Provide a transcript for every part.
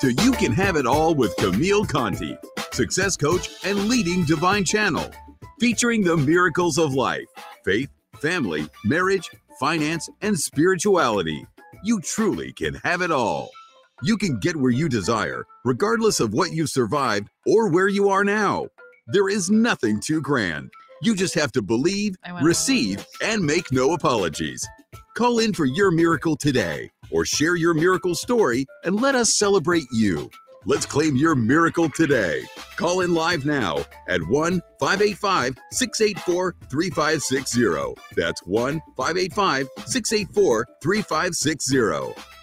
to You Can Have It All with Camille Conti, success coach and leading divine channel, featuring the miracles of life, faith, family, marriage, finance, and spirituality. You truly can have it all. You can get where you desire, regardless of what you've survived or where you are now. There is nothing too grand. You just have to believe, receive, and make no apologies. Call in for your miracle today or share your miracle story and let us celebrate you. Let's claim your miracle today. Call in live now at 1 585 684 3560. That's 1 585 684 3560.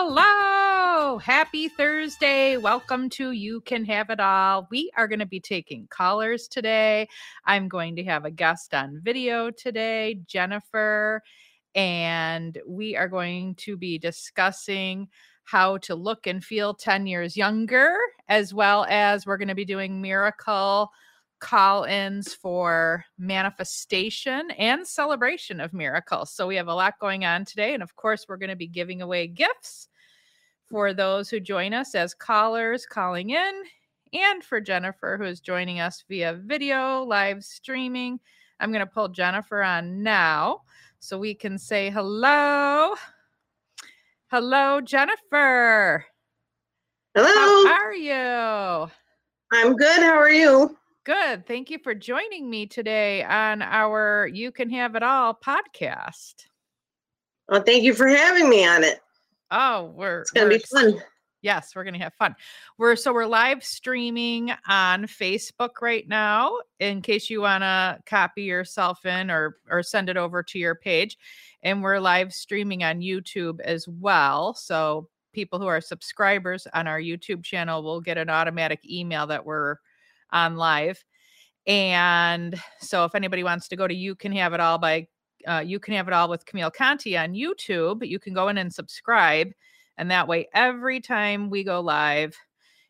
Hello, happy Thursday. Welcome to You Can Have It All. We are going to be taking callers today. I'm going to have a guest on video today, Jennifer, and we are going to be discussing how to look and feel 10 years younger, as well as we're going to be doing miracle call ins for manifestation and celebration of miracles. So we have a lot going on today. And of course, we're going to be giving away gifts for those who join us as callers calling in, and for Jennifer, who is joining us via video live streaming. I'm going to pull Jennifer on now so we can say hello. Hello, Jennifer. Hello. How are you? I'm good. How are you? Good. Thank you for joining me today on our You Can Have It All podcast. Well, thank you for having me on it. Oh, we're It's going we're to be fun. Yes, we're gonna have fun. We're so we're live streaming on Facebook right now. In case you want to copy yourself in or or send it over to your page, and we're live streaming on YouTube as well. So people who are subscribers on our YouTube channel will get an automatic email that we're on live. And so if anybody wants to go to You Can Have It All by uh, You Can Have It All with Camille Conti on YouTube, you can go in and subscribe. And that way, every time we go live,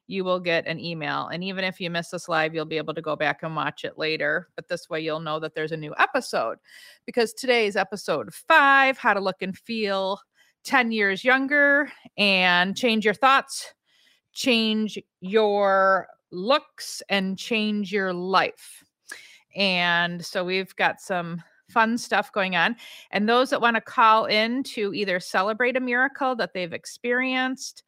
you will get an email. And even if you miss this live, you'll be able to go back and watch it later. But this way, you'll know that there's a new episode because today's episode five How to Look and Feel 10 Years Younger and Change Your Thoughts, Change Your Looks, and Change Your Life. And so we've got some fun stuff going on. And those that want to call in to either celebrate a miracle that they've experienced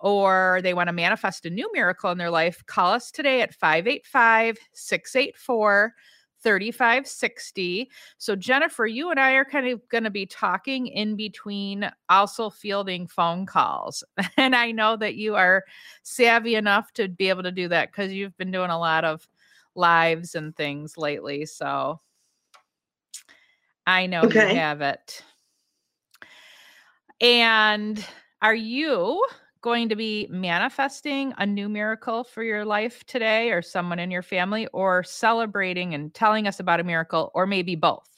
or they want to manifest a new miracle in their life, call us today at 585 684 3560. So, Jennifer, you and I are kind of going to be talking in between, also fielding phone calls. And I know that you are savvy enough to be able to do that because you've been doing a lot of lives and things lately. So, I know Okay. you have it. And are you going to be manifesting a new miracle for your life today or someone in your family or celebrating and telling us about a miracle or maybe both?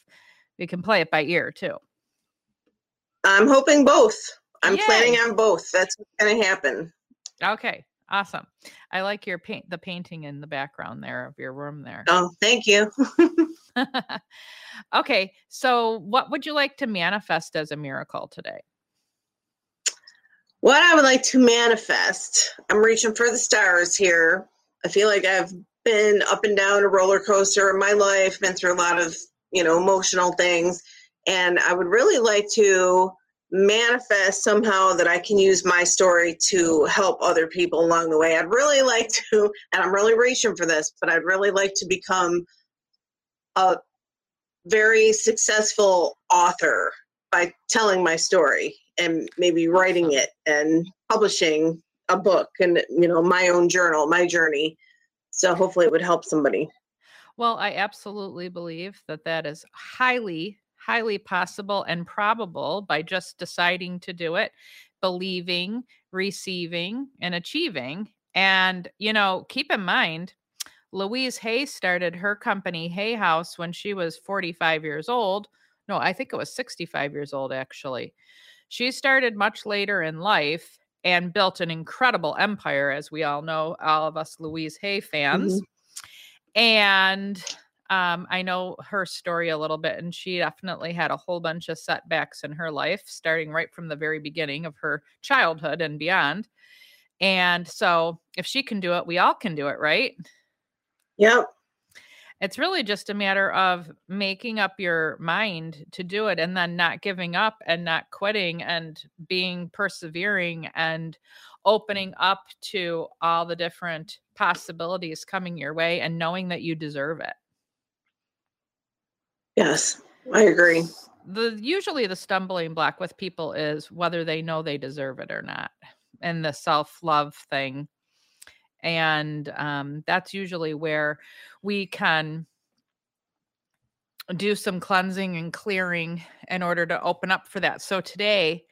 We can play it by ear too. I'm hoping both. I'm Yay. planning on both. That's going to happen. Okay. Awesome. I like your paint the painting in the background there of your room there. Oh, thank you. okay. So what would you like to manifest as a miracle today? What I would like to manifest, I'm reaching for the stars here. I feel like I've been up and down a roller coaster in my life, been through a lot of, you know, emotional things. And I would really like to manifest somehow that I can use my story to help other people along the way. I'd really like to, and I'm really reaching for this, but I'd really like to become a very successful author by telling my story and maybe writing it and publishing a book and you know my own journal my journey so hopefully it would help somebody Well, I absolutely believe that that is highly, highly possible and probable by just deciding to do it, believing, receiving, and achieving. And, you know, keep in mind, Louise Hay started her company, Hay House, when she was 45 years old. No, I think it was 65 years old, actually. She started much later in life and built an incredible empire, as we all know, all of us Louise Hay fans. And um, I know her story a little bit, and she definitely had a whole bunch of setbacks in her life, starting right from the very beginning of her childhood and beyond. And so, if she can do it, we all can do it, right? Yep. It's really just a matter of making up your mind to do it and then not giving up and not quitting and being persevering and opening up to all the different possibilities coming your way and knowing that you deserve it. Yes, I agree. The usually the stumbling block with people is whether they know they deserve it or not, and the self-love thing. And um, that's usually where we can do some cleansing and clearing in order to open up for that. So today,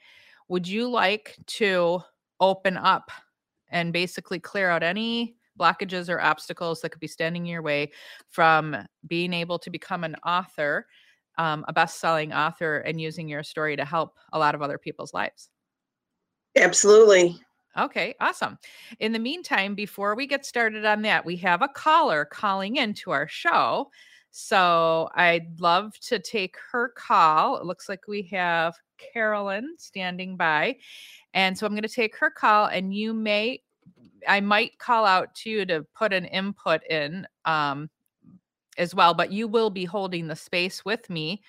would you like to open up and basically clear out any blockages or obstacles that could be standing in your way from being able to become an author, um, a best selling author, and using your story to help a lot of other people's lives. Absolutely. Okay, awesome. In the meantime, before we get started on that, we have a caller calling into our show. So I'd love to take her call. It looks like we have Carolyn standing by. And so I'm going to take her call, and you may I might call out to you to put an input in um, as well, but you will be holding the space with me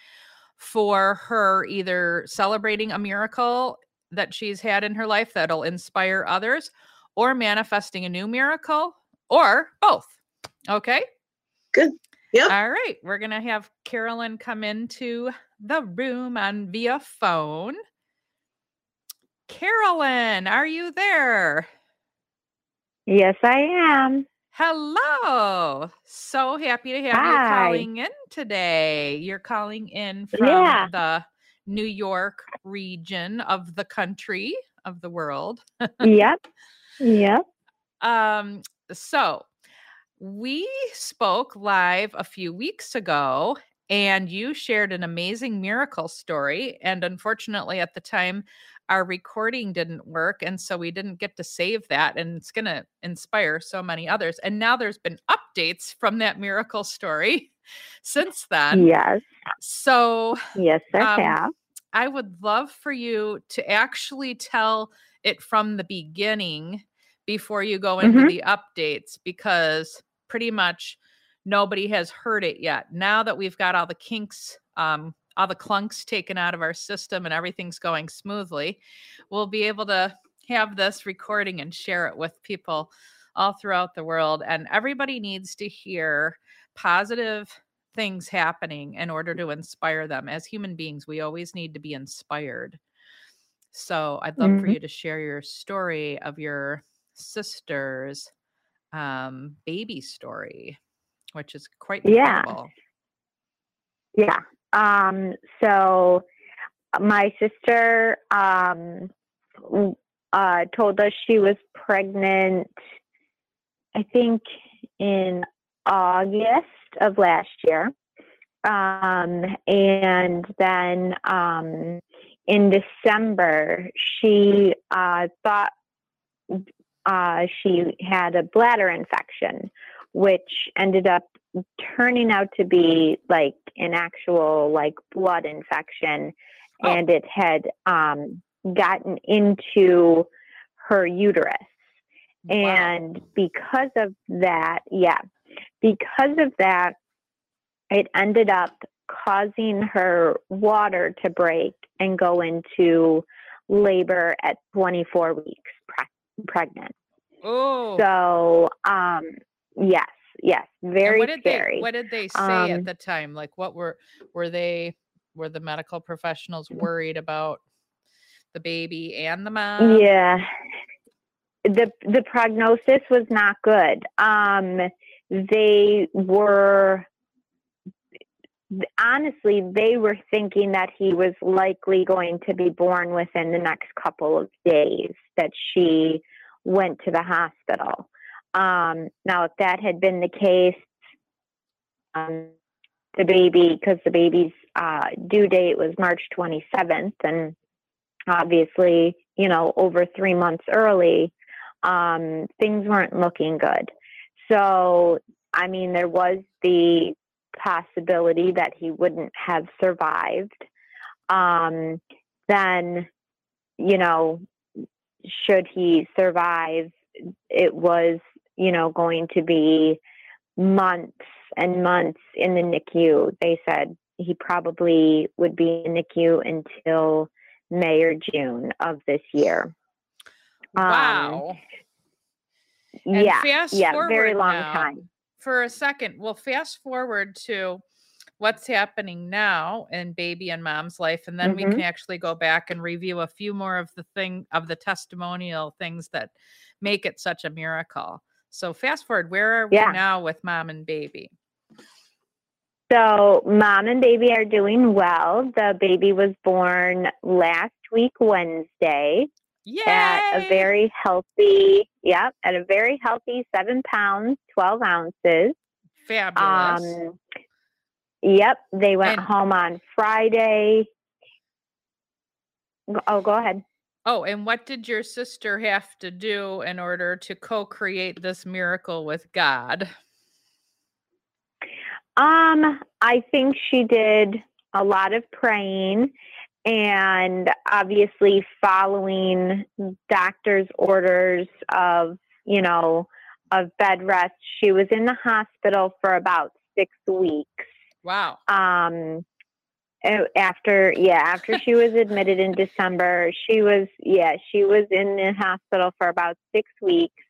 for her either celebrating a miracle that she's had in her life that'll inspire others or manifesting a new miracle or both. Okay. Good. Yeah. All right. We're going to have Carolyn come into the room on via phone. Carolyn, are you there? Yes, I am. Hello. So happy to have you calling in today. You're calling in from Yeah. the New York region of the country, of the world. Yep. Yep. Um, so we spoke live a few weeks ago and you shared an amazing miracle story. And unfortunately, at the time, our recording didn't work. And so we didn't get to save that. And it's going to inspire so many others. And now there's been updates from that miracle story since then. Yes. So Yes, I Um, have. I would love for you to actually tell it from the beginning before you go into Mhm. the updates because pretty much nobody has heard it yet. Now that we've got all the kinks, um, all the clunks taken out of our system and everything's going smoothly, we'll be able to have this recording and share it with people all throughout the world. And everybody needs to hear positive things happening in order to inspire them. As human beings, we always need to be inspired. So I'd love for Mhm. you to share your story of your sister's um, baby story, which is quite Yeah. incredible. Yeah. Um, so my sister um, uh, told us she was pregnant, I think in August of last year. Um, and then um, in December, she uh, thought uh, she had a bladder infection, which ended up turning out to be like an actual like blood infection Oh. and it had um, gotten into her uterus Wow. and because of that yeah because of that it ended up causing her water to break and go into labor at 24 weeks pre- pregnant oh, so um yes yes and very what did scary. they what did they say Um, at the time? Like, what were were they were the medical professionals worried about the baby and the mom? yeah. The the prognosis was not good. Um they were honestly they were thinking that he was likely going to be born within the next couple of days that she went to the hospital um now if that had been the case um the baby because the baby's uh due date was march 27th and obviously you know over three months early um things weren't looking good so i mean there was the possibility that he wouldn't have survived. Um, then, you know, should he survive, it was, you know, going to be months and months in the NICU. They said he probably would be in NICU until May or June of this year. Um, wow. Um, yeah. yeah, very long time. For a second, we'll fast forward to what's happening now in baby and mom's life and then mm-hmm. we can actually go back and review a few more of the thing of the testimonial things that make it such a miracle so fast forward where are yeah. we now with mom and baby so mom and baby are doing well the baby was born last week wednesday Yay! at a very healthy yep at a very healthy seven pounds 12 ounces fabulous um, Yep, they went and, home on Friday. Oh, go ahead. Oh, and what did your sister have to do in order to co-create this miracle with God? Um, I think she did a lot of praying and obviously following doctor's orders of, you know, of bed rest. She was in the hospital for about 6 weeks. Wow. Um, after yeah, after she was admitted in December, she was yeah, she was in the hospital for about six weeks,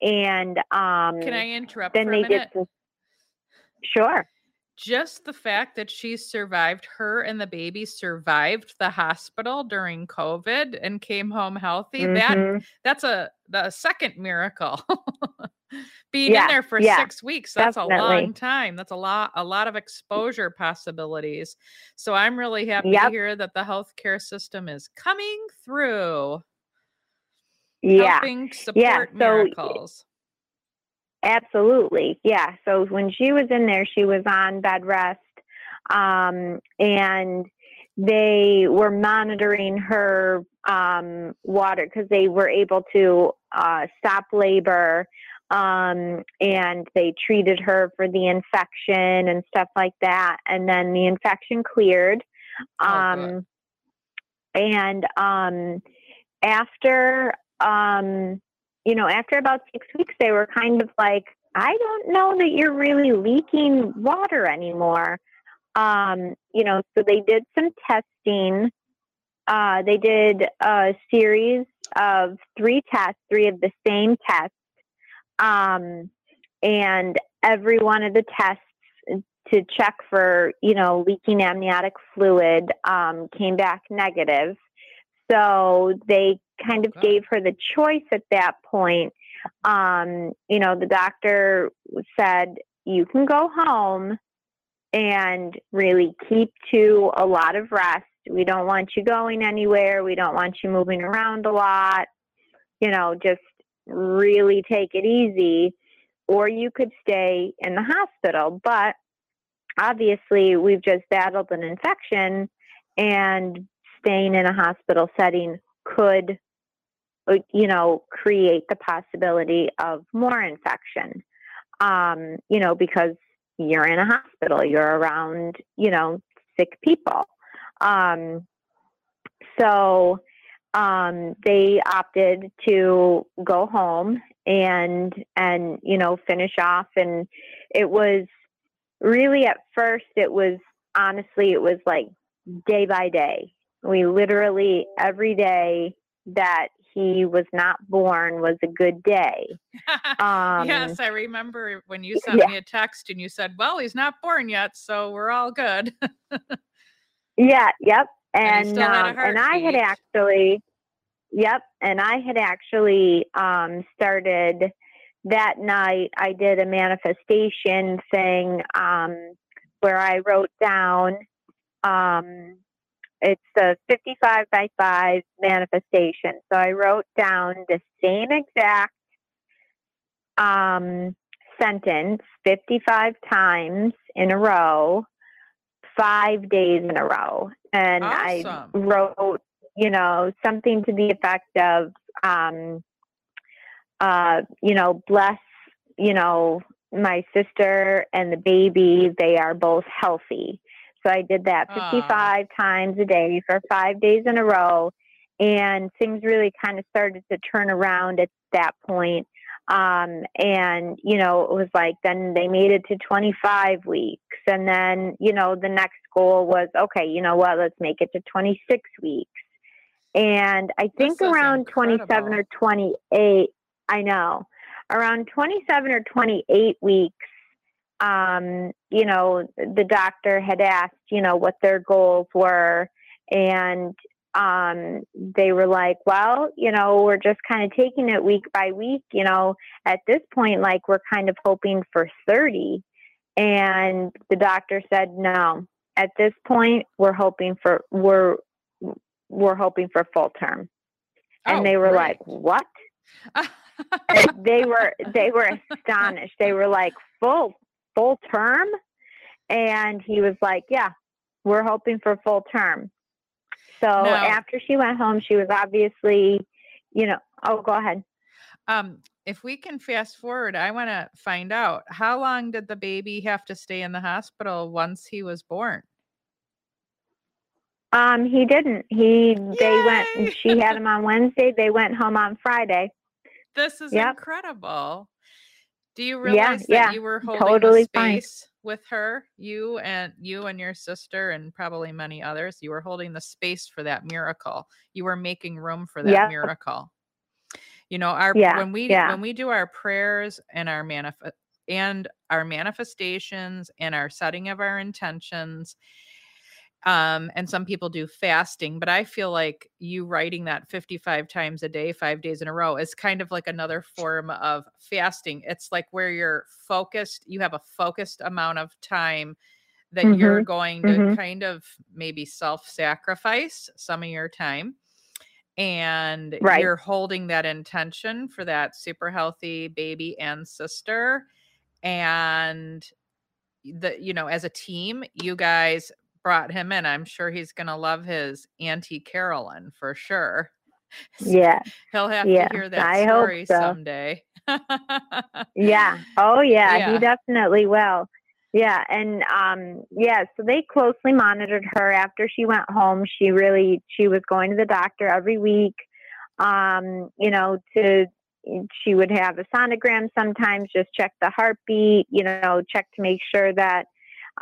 and um. Can I interrupt? Then they get to, sure. Just the fact that she survived, her and the baby survived the hospital during COVID and came home healthy. Mm-hmm. That that's a the second miracle. being yeah, in there for yeah, six weeks that's definitely. a long time that's a lot a lot of exposure possibilities so i'm really happy yep. to hear that the healthcare system is coming through yeah helping support yeah, so, miracles absolutely yeah so when she was in there she was on bed rest um, and they were monitoring her um, water because they were able to uh, stop labor um, and they treated her for the infection and stuff like that. And then the infection cleared. Oh, um, and um, after, um, you know, after about six weeks, they were kind of like, I don't know that you're really leaking water anymore. Um, you know, so they did some testing. Uh, they did a series of three tests, three of the same tests um, and every one of the tests to check for, you know, leaking amniotic fluid um, came back negative. So they kind of gave her the choice at that point. Um, you know, the doctor said, you can go home and really keep to a lot of rest. We don't want you going anywhere. We don't want you moving around a lot. You know, just really take it easy, or you could stay in the hospital. But obviously, we've just battled an infection, and staying in a hospital setting could, you know, create the possibility of more infection. Um, you know, because you're in a hospital, you're around, you know, sick people. Um, so, um, they opted to go home and and you know finish off and it was really at first it was honestly it was like day by day we literally every day that he was not born was a good day um, yes i remember when you sent yeah. me a text and you said well he's not born yet so we're all good yeah yep and and, um, and I had actually, yep, and I had actually um, started that night. I did a manifestation thing um, where I wrote down. Um, it's a 55 by 5 manifestation. So I wrote down the same exact um, sentence 55 times in a row five days in a row. And awesome. I wrote, you know, something to the effect of, um, uh, you know, bless, you know, my sister and the baby, they are both healthy. So I did that 55 times a day for five days in a row. And things really kind of started to turn around at that point. Um, and, you know, it was like then they made it to 25 weeks. And then, you know, the next goal was, okay, you know what, let's make it to 26 weeks. And I think around incredible. 27 or 28, I know, around 27 or 28 weeks, um, you know, the doctor had asked, you know, what their goals were. And um, they were like, well, you know, we're just kind of taking it week by week. You know, at this point, like we're kind of hoping for 30. And the doctor said, no, at this point, we're hoping for, we're, we're hoping for full term. And oh, they were like, what? they were, they were astonished. They were like, full, full term. And he was like, yeah, we're hoping for full term. So now, after she went home, she was obviously, you know, oh, go ahead. Um, if we can fast forward, I want to find out how long did the baby have to stay in the hospital once he was born? Um, he didn't. He Yay! they went. She had him on Wednesday. They went home on Friday. This is yep. incredible. Do you realize yeah, that yeah, you were holding totally space fine. with her? You and you and your sister and probably many others. You were holding the space for that miracle. You were making room for that yep. miracle. You know, our yeah, when we when we do our prayers and our manifest and our manifestations and our setting of our intentions um, and some people do fasting, but I feel like you writing that 55 times a day, five days in a row, is kind of like another form of fasting. It's like where you're focused, you have a focused amount of time that mm-hmm. you're going to mm-hmm. kind of maybe self sacrifice some of your time. And right. you're holding that intention for that super healthy baby and sister. And the, you know, as a team, you guys brought him in. I'm sure he's going to love his Auntie Carolyn for sure. Yeah. He'll have yeah. to hear that I story so. someday. yeah. Oh yeah, yeah, he definitely will. Yeah, and um yeah, so they closely monitored her after she went home. She really she was going to the doctor every week. Um, you know, to she would have a sonogram sometimes, just check the heartbeat, you know, check to make sure that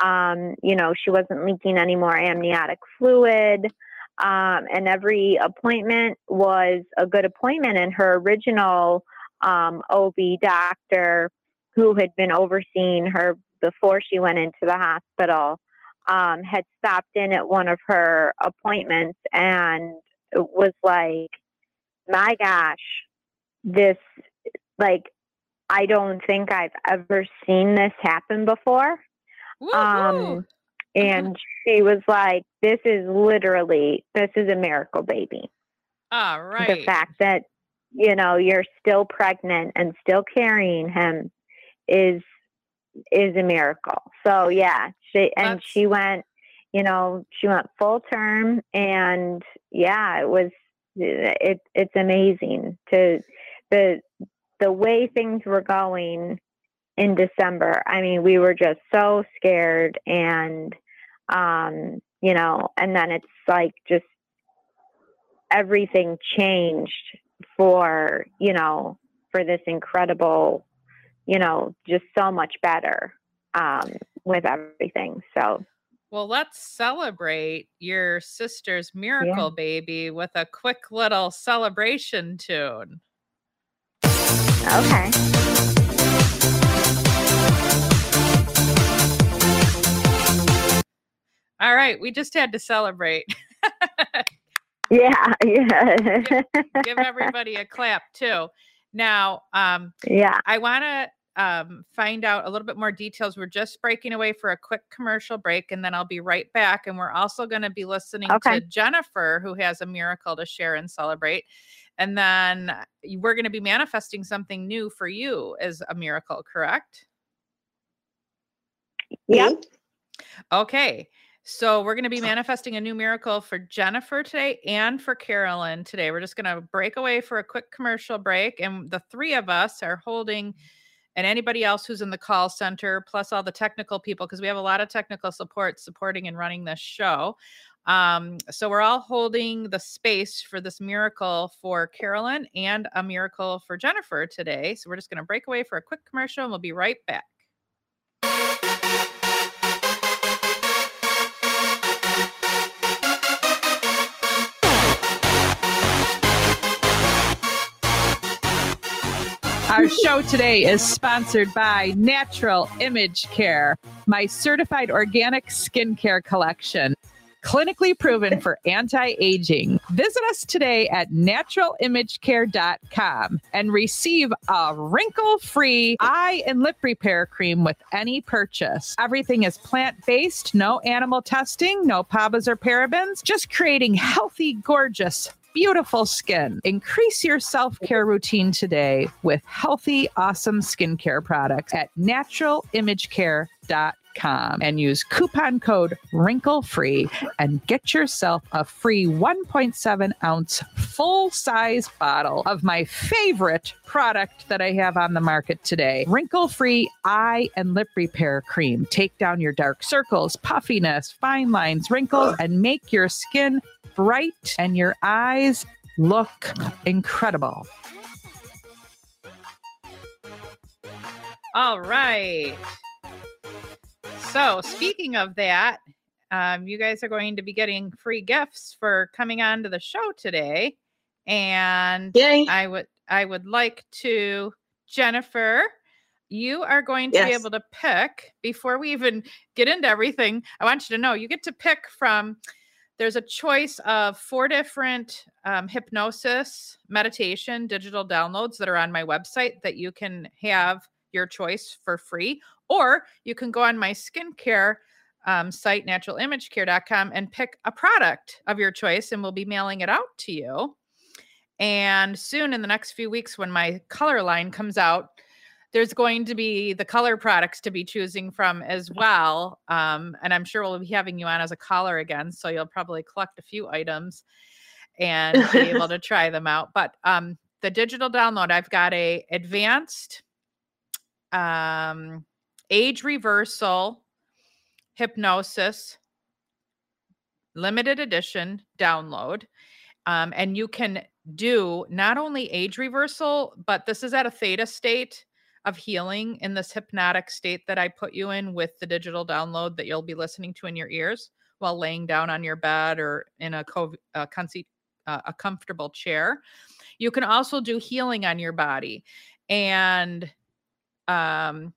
um, you know, she wasn't leaking any more amniotic fluid. Um, and every appointment was a good appointment. And her original um, OB doctor, who had been overseeing her before she went into the hospital, um, had stopped in at one of her appointments and was like, my gosh, this, like, I don't think I've ever seen this happen before. Um, mm-hmm. and she was like, "This is literally this is a miracle baby." Ah, All right. The fact that you know you're still pregnant and still carrying him is is a miracle. So yeah, she and That's... she went, you know, she went full term, and yeah, it was eh, it it's amazing to the the way things were going in December. I mean, we were just so scared and um, you know, and then it's like just everything changed for, you know, for this incredible, you know, just so much better um with everything. So well, let's celebrate your sister's miracle yeah. baby with a quick little celebration tune. Okay. All right, we just had to celebrate. yeah, yeah. give, give, everybody a clap too. Now, um, yeah, I want to um, find out a little bit more details. We're just breaking away for a quick commercial break, and then I'll be right back. And we're also going to be listening okay. to Jennifer, who has a miracle to share and celebrate. And then we're going to be manifesting something new for you as a miracle, correct? Yeah. Okay. So we're going to be manifesting a new miracle for Jennifer today and for Carolyn today. We're just going to break away for a quick commercial break, and the three of us are holding and anybody else who's in the call center, plus all the technical people, because we have a lot of technical support supporting and running this show. Um, so we're all holding the space for this miracle for Carolyn and a miracle for Jennifer today. So we're just going to break away for a quick commercial and we'll be right back. Our show today is sponsored by Natural Image Care, my certified organic skincare collection, clinically proven for anti aging. Visit us today at naturalimagecare.com and receive a wrinkle free eye and lip repair cream with any purchase. Everything is plant based, no animal testing, no PABAs or parabens, just creating healthy, gorgeous, beautiful skin. Increase your self care routine today with healthy, awesome skincare products at naturalimagecare.com and use coupon code wrinkle free and get yourself a free 1.7 ounce full size bottle of my favorite product that I have on the market today wrinkle free eye and lip repair cream. Take down your dark circles, puffiness, fine lines, wrinkles, and make your skin bright and your eyes look incredible. All right. So, speaking of that, um, you guys are going to be getting free gifts for coming on to the show today. And Yay. I would I would like to Jennifer, you are going to be able to pick before we even get into everything. I want you to know you get to pick from there's a choice of four different um, hypnosis meditation digital downloads that are on my website that you can have your choice for free or you can go on my skincare um, site naturalimagecare.com and pick a product of your choice and we'll be mailing it out to you and soon in the next few weeks when my color line comes out there's going to be the color products to be choosing from as well. Um, and I'm sure we'll be having you on as a caller again. So you'll probably collect a few items and be able to try them out. But um, the digital download, I've got a advanced um, age reversal hypnosis limited edition download. Um, and you can do not only age reversal, but this is at a theta state of healing in this hypnotic state that I put you in with the digital download that you'll be listening to in your ears while laying down on your bed or in a, co- a, a comfortable chair. You can also do healing on your body and, um,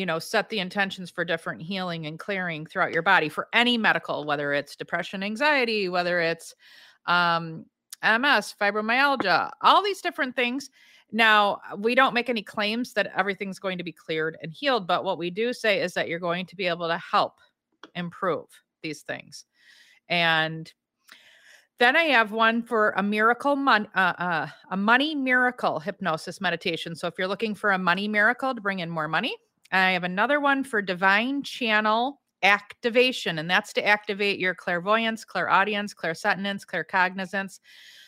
you know, set the intentions for different healing and clearing throughout your body for any medical, whether it's depression, anxiety, whether it's um, MS, fibromyalgia, all these different things. Now, we don't make any claims that everything's going to be cleared and healed, but what we do say is that you're going to be able to help improve these things. And then I have one for a miracle mon- uh, uh, a money miracle hypnosis meditation. So if you're looking for a money miracle to bring in more money, I have another one for divine channel activation, and that's to activate your clairvoyance, clairaudience, clairsentience, claircognizance,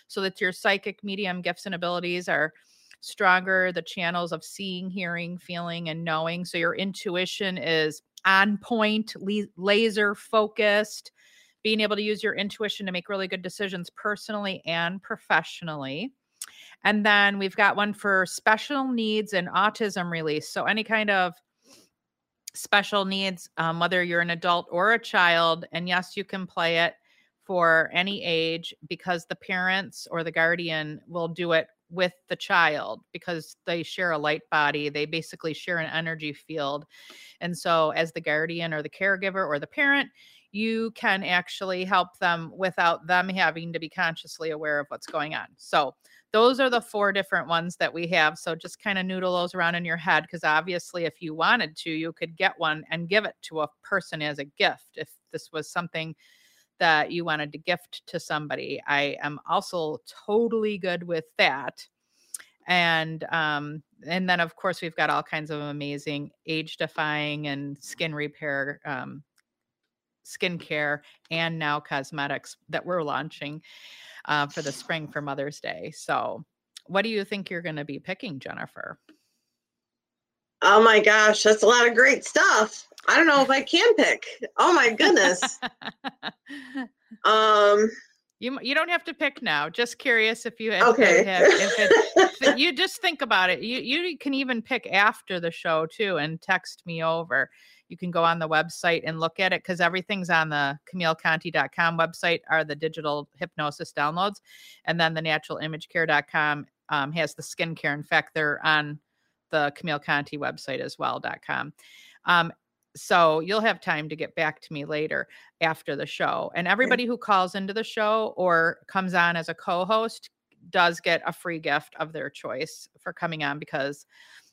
so that your psychic medium gifts and abilities are stronger. The channels of seeing, hearing, feeling, and knowing. So your intuition is on point, laser focused. Being able to use your intuition to make really good decisions personally and professionally. And then we've got one for special needs and autism release. So, any kind of special needs, um, whether you're an adult or a child, and yes, you can play it for any age because the parents or the guardian will do it with the child because they share a light body. They basically share an energy field. And so, as the guardian or the caregiver or the parent, you can actually help them without them having to be consciously aware of what's going on. So, those are the four different ones that we have. So, just kind of noodle those around in your head because obviously, if you wanted to, you could get one and give it to a person as a gift if this was something that you wanted to gift to somebody. I am also totally good with that. And um and then of course we've got all kinds of amazing age defying and skin repair um skincare and now cosmetics that we're launching uh, for the spring for Mother's Day. So, what do you think you're going to be picking, Jennifer? Oh my gosh, that's a lot of great stuff. I don't know if I can pick. Oh my goodness. um you you don't have to pick now. Just curious if you if okay. Have, if it, you just think about it. You you can even pick after the show too and text me over. You can go on the website and look at it because everything's on the CamilleConti.com website are the digital hypnosis downloads, and then the naturalimageCare.com um, has the skincare. In fact, they're on the Camille Conti website as well.com. Um, so you'll have time to get back to me later after the show. And everybody who calls into the show or comes on as a co-host does get a free gift of their choice for coming on because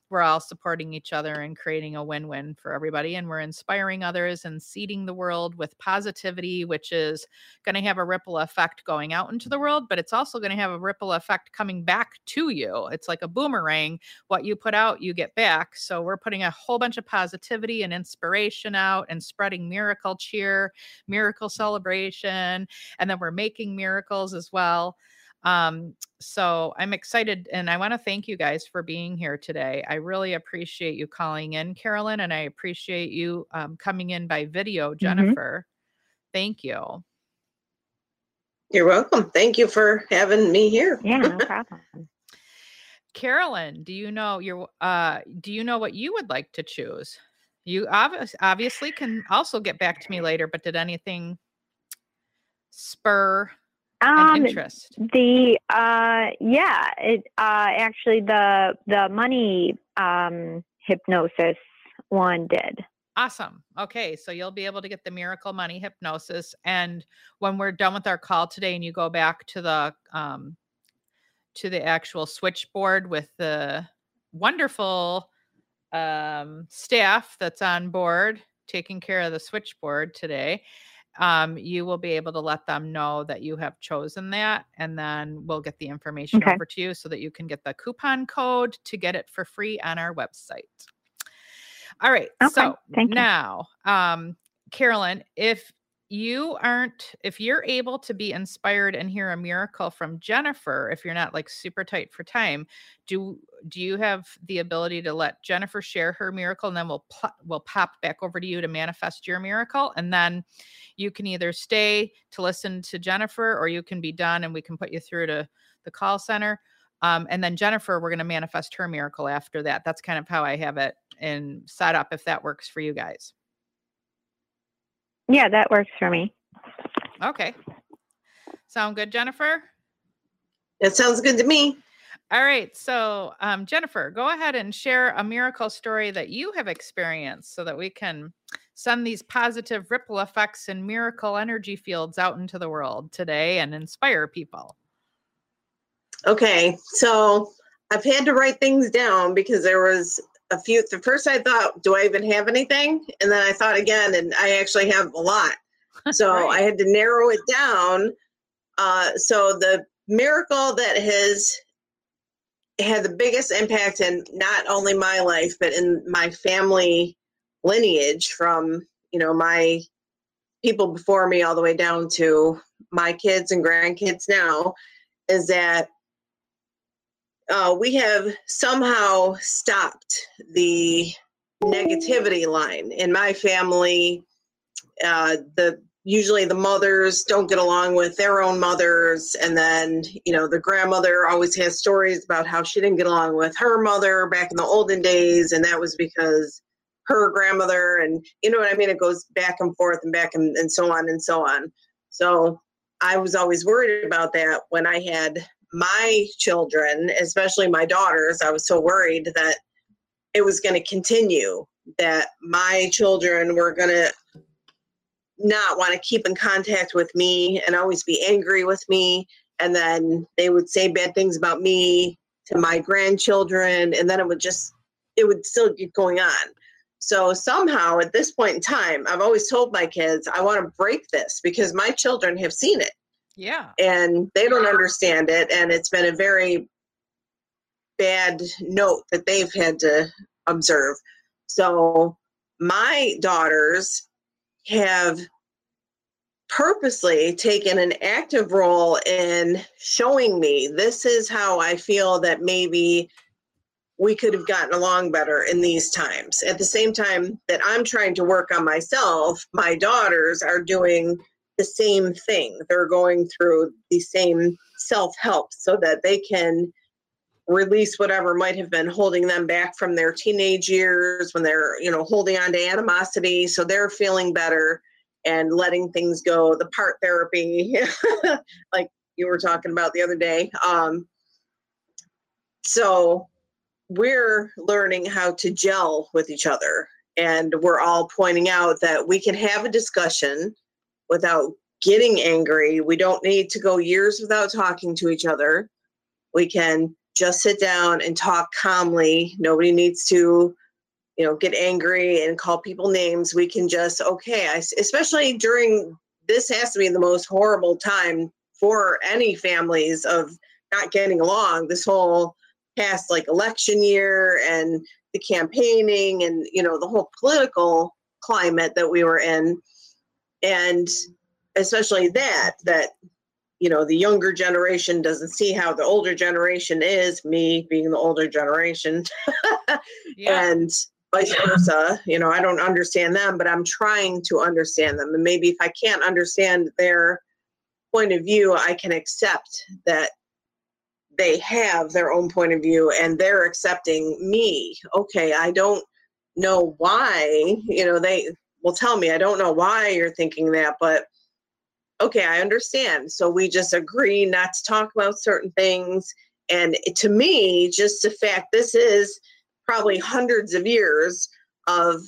we're all supporting each other and creating a win-win for everybody and we're inspiring others and seeding the world with positivity which is going to have a ripple effect going out into the world but it's also going to have a ripple effect coming back to you. It's like a boomerang. What you put out you get back. So we're putting a whole bunch of positivity and inspiration out and spreading miracle cheer miracle celebration and then we're making miracles as well um, so I'm excited and I want to thank you guys for being here today. I really appreciate you calling in, Carolyn, and I appreciate you um, coming in by video, Mm-hmm. Jennifer. Thank you. You're welcome. Thank you for having me here. Yeah, no problem. Carolyn, do you know your uh do you know what you would like to choose? You obvious, obviously can also get back to me later, but did anything spur an Um, interest? the uh, yeah, it uh, actually the the money um hypnosis one did. Awesome. Okay, so you'll be able to get the miracle money hypnosis and when we're done with our call today and you go back to the um to the actual switchboard with the wonderful um staff that's on board taking care of the switchboard today um you will be able to let them know that you have chosen that and then we'll get the information Okay. over to you so that you can get the coupon code to get it for free on our website all right Okay, so thank now um carolyn if you aren't if you're able to be inspired and hear a miracle from jennifer if you're not like super tight for time do do you have the ability to let jennifer share her miracle and then we'll pl- we'll pop back over to you to manifest your miracle? And then you can either stay to listen to jennifer or you can be done and we can put you through to the call center. Um, and then jennifer we're going to manifest her miracle after that. That's kind of how i have it in set up if that works for you guys Yeah, that works for me. okay sound good jennifer That sounds good to me. All right. So, um, Jennifer, go ahead and share a miracle story that you have experienced so that we can send these positive ripple effects and miracle energy fields out into the world today and inspire people. Okay, so I've had to write things down because there was a few. The first I thought, do I even have anything? And then I thought again, and I actually have a lot. So Great. I had to narrow it down. Uh, so the miracle that has had the biggest impact in not only my life but in my family lineage from you know my people before me all the way down to my kids and grandkids now is that uh, we have somehow stopped the negativity line in my family. Uh, the usually the mothers don't get along with their own mothers, and then you know the grandmother always has stories about how she didn't get along with her mother back in the olden days, and that was because her grandmother, and you know what I mean. It goes back and forth and back and, and so on and so on. So I was always worried about that when I had my children, especially my daughters, I was so worried that it was going to continue, that my children were going to not want to keep in contact with me and always be angry with me. And then they would say bad things about me to my grandchildren. And then it would just, it would still keep going on. So somehow at this point in time, I've always told my kids, I want to break this because my children have seen it Yeah. and they don't understand it and it's been a very bad note that they've had to observe so my daughters have purposely taken an active role in showing me this is how i feel that maybe we could have gotten along better in these times. At the same time that I'm trying to work on myself, my daughters are doing the same thing. They're going through the same self help so that they can release whatever might have been holding them back from their teenage years when they're, you know, holding on to animosity. So they're feeling better and letting things go. The part therapy, like you were talking about the other day. Um, so we're learning how to gel with each other. And we're all pointing out that we can have a discussion without getting angry. We don't need to go years without talking to each other. We can just sit down and talk calmly. Nobody needs to, you know, get angry and call people names. We can just, okay, I, especially during this has to be the most horrible time for any families of not getting along. This whole past like election year and the campaigning and you know the whole political climate that we were in and especially that that you know the younger generation doesn't see how the older generation is me being the older generation. Yeah. and vice versa you know i don't understand them but i'm trying to understand them. And maybe if i can't understand their point of view i can accept that they have their own point of view and they're accepting me. Okay i don't know why you know they will tell me i don't know why you're thinking that but okay i understand so we just agree not to talk about certain things and to me just the fact this is probably hundreds of years of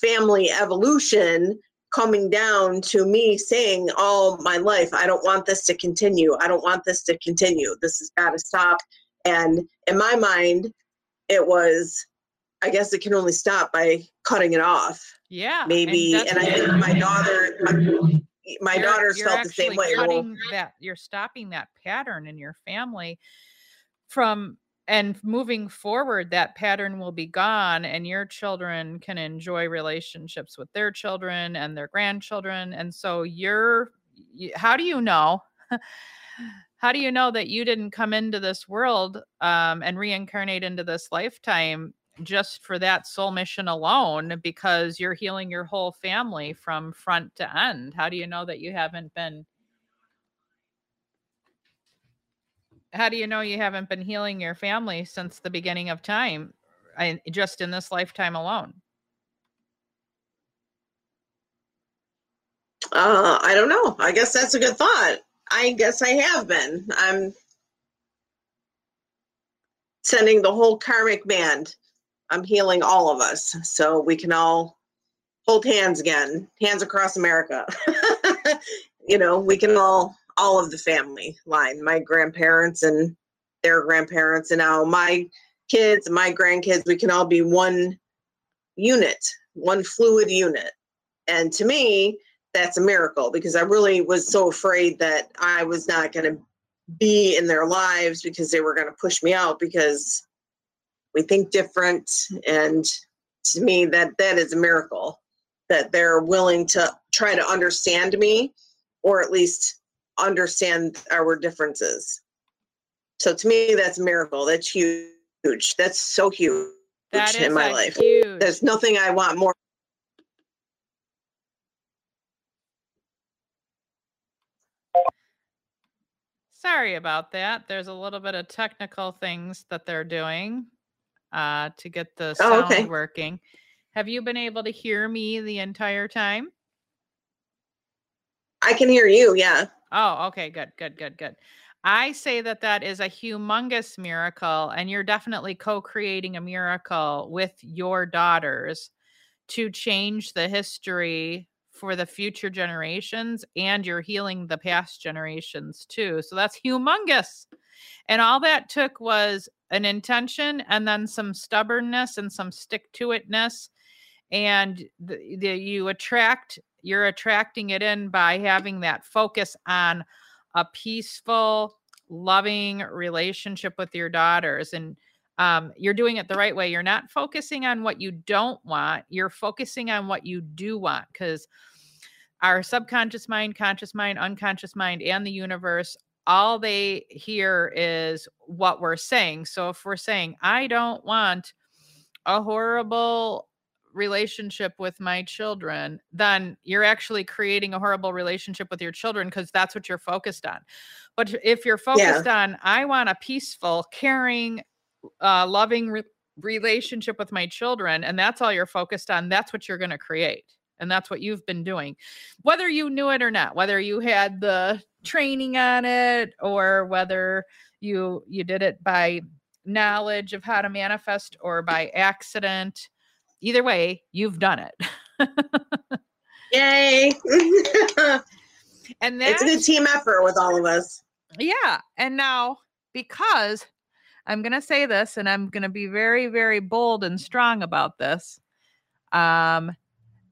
family evolution coming down to me saying all my life, I don't want this to continue. I don't want this to continue. This has got to stop. And in my mind, it was, I guess it can only stop by cutting it off. Yeah. Maybe. And, and I think my daughter, my, my you're, daughters you're felt the same way. Well, that you're stopping that pattern in your family from and moving forward that pattern will be gone and your children can enjoy relationships with their children and their grandchildren and so you're how do you know how do you know that you didn't come into this world um, and reincarnate into this lifetime just for that soul mission alone because you're healing your whole family from front to end. How do you know that you haven't been how do you know you haven't been healing your family since the beginning of time just in this lifetime alone? Uh, i don't know. I guess that's a good thought. I guess i have been. I'm sending the whole karmic band i'm healing all of us so we can all hold hands again hands across america. You know we can all all of the family line my grandparents and their grandparents and now my kids my grandkids we can all be one unit one fluid unit. And to me that's a miracle because i really was so afraid that i was not going to be in their lives because they were going to push me out because we think different and to me that that is a miracle that they're willing to try to understand me or at least understand our differences. So to me, that's a miracle. That's huge. That's so huge that in my life. Huge. There's nothing I want more. Sorry about that. There's a little bit of technical things that they're doing uh, to get the sound oh, okay. working. Have you been able to hear me the entire time? I can hear you. Yeah. Oh, okay, good, good, good, good. I say that that is a humongous miracle, and you're definitely co creating a miracle with your daughters to change the history for the future generations, and you're healing the past generations too. So that's humongous. And all that took was an intention and then some stubbornness and some stick to itness. And the, the, you attract you're attracting it in by having that focus on a peaceful, loving relationship with your daughters. And um, you're doing it the right way. You're not focusing on what you don't want, you're focusing on what you do want because our subconscious mind, conscious mind, unconscious mind, and the universe all they hear is what we're saying. So if we're saying, I don't want a horrible relationship with my children, then you're actually creating a horrible relationship with your children because that's what you're focused on. But if you're focused yeah. on, I want a peaceful, caring, uh, loving re- relationship with my children, and that's all you're focused on, that's what you're going to create. And that's what you've been doing, whether you knew it or not, whether you had the training on it or whether you you did it by knowledge of how to manifest or by accident either way, you've done it. Yay. and it's a good team effort with all of us. Yeah. And now, because I'm going to say this and I'm going to be very, very bold and strong about this. Um,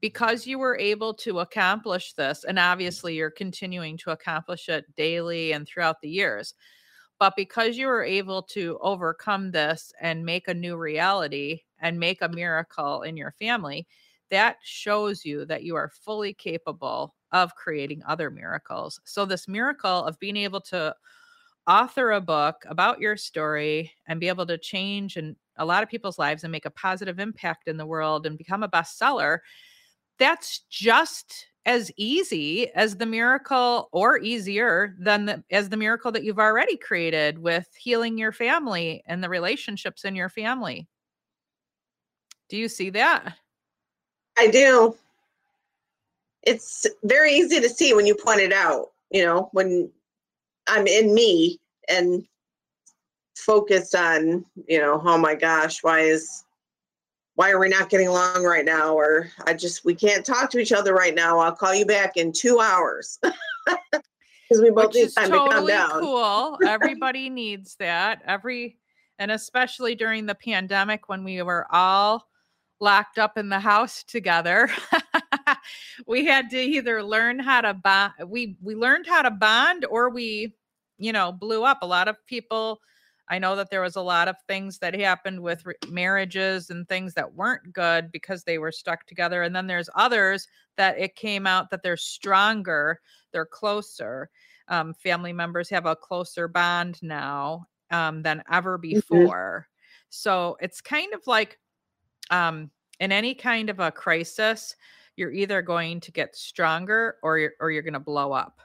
because you were able to accomplish this, and obviously you're continuing to accomplish it daily and throughout the years, but because you were able to overcome this and make a new reality and make a miracle in your family, that shows you that you are fully capable of creating other miracles. So, this miracle of being able to author a book about your story and be able to change and a lot of people's lives and make a positive impact in the world and become a bestseller, that's just as easy as the miracle or easier than the, as the miracle that you've already created with healing your family and the relationships in your family. Do you see that? I do. It's very easy to see when you point it out, you know, when I'm in me and focused on, you know, oh my gosh, why is why are we not getting along right now? Or I just, we can't talk to each other right now. I'll call you back in two hours. Because we both Which need time totally to calm down. Cool. Everybody needs that. Every, and especially during the pandemic when we were all locked up in the house together we had to either learn how to bond we we learned how to bond or we you know blew up a lot of people I know that there was a lot of things that happened with re- marriages and things that weren't good because they were stuck together. And then there's others that it came out that they're stronger, they're closer. Um, family members have a closer bond now um, than ever mm-hmm. before. Mm-hmm. So it's kind of like um, in any kind of a crisis, you're either going to get stronger or you're, or you're going to blow up.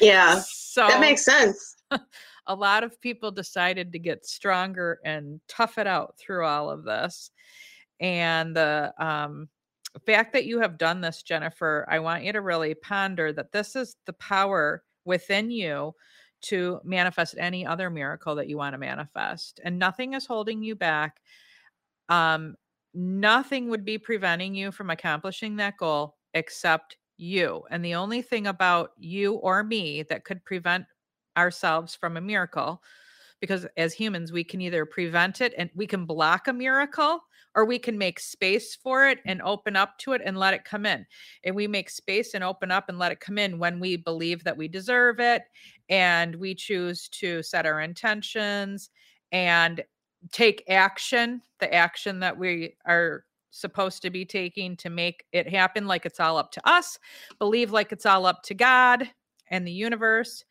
yeah. So that makes sense. a lot of people decided to get stronger and tough it out through all of this. And the um, fact that you have done this, Jennifer, I want you to really ponder that this is the power within you to manifest any other miracle that you want to manifest. And nothing is holding you back. Um, nothing would be preventing you from accomplishing that goal except you. And the only thing about you or me that could prevent ourselves from a miracle because as humans we can either prevent it and we can block a miracle or we can make space for it and open up to it and let it come in. And we make space and open up and let it come in when we believe that we deserve it and we choose to set our intentions and take action the action that we are supposed to be taking to make it happen like it's all up to us believe like it's all up to god and the universe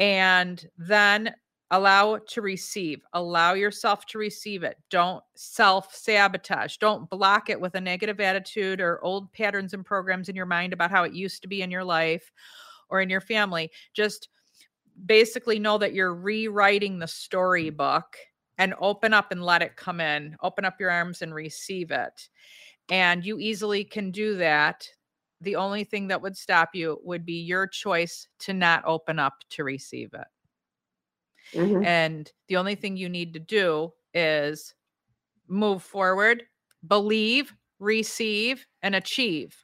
and then allow to receive. Allow yourself to receive it. Don't self sabotage don't block it with a negative attitude or old patterns and programs in your mind about how it used to be in your life or in your family. Just basically know that you're rewriting the storybook and open up and let it come in. Open up your arms and receive it. And you easily can do that the only thing that would stop you would be your choice to not open up to receive it. Mm-hmm. And the only thing you need to do is move forward, believe, receive, and achieve.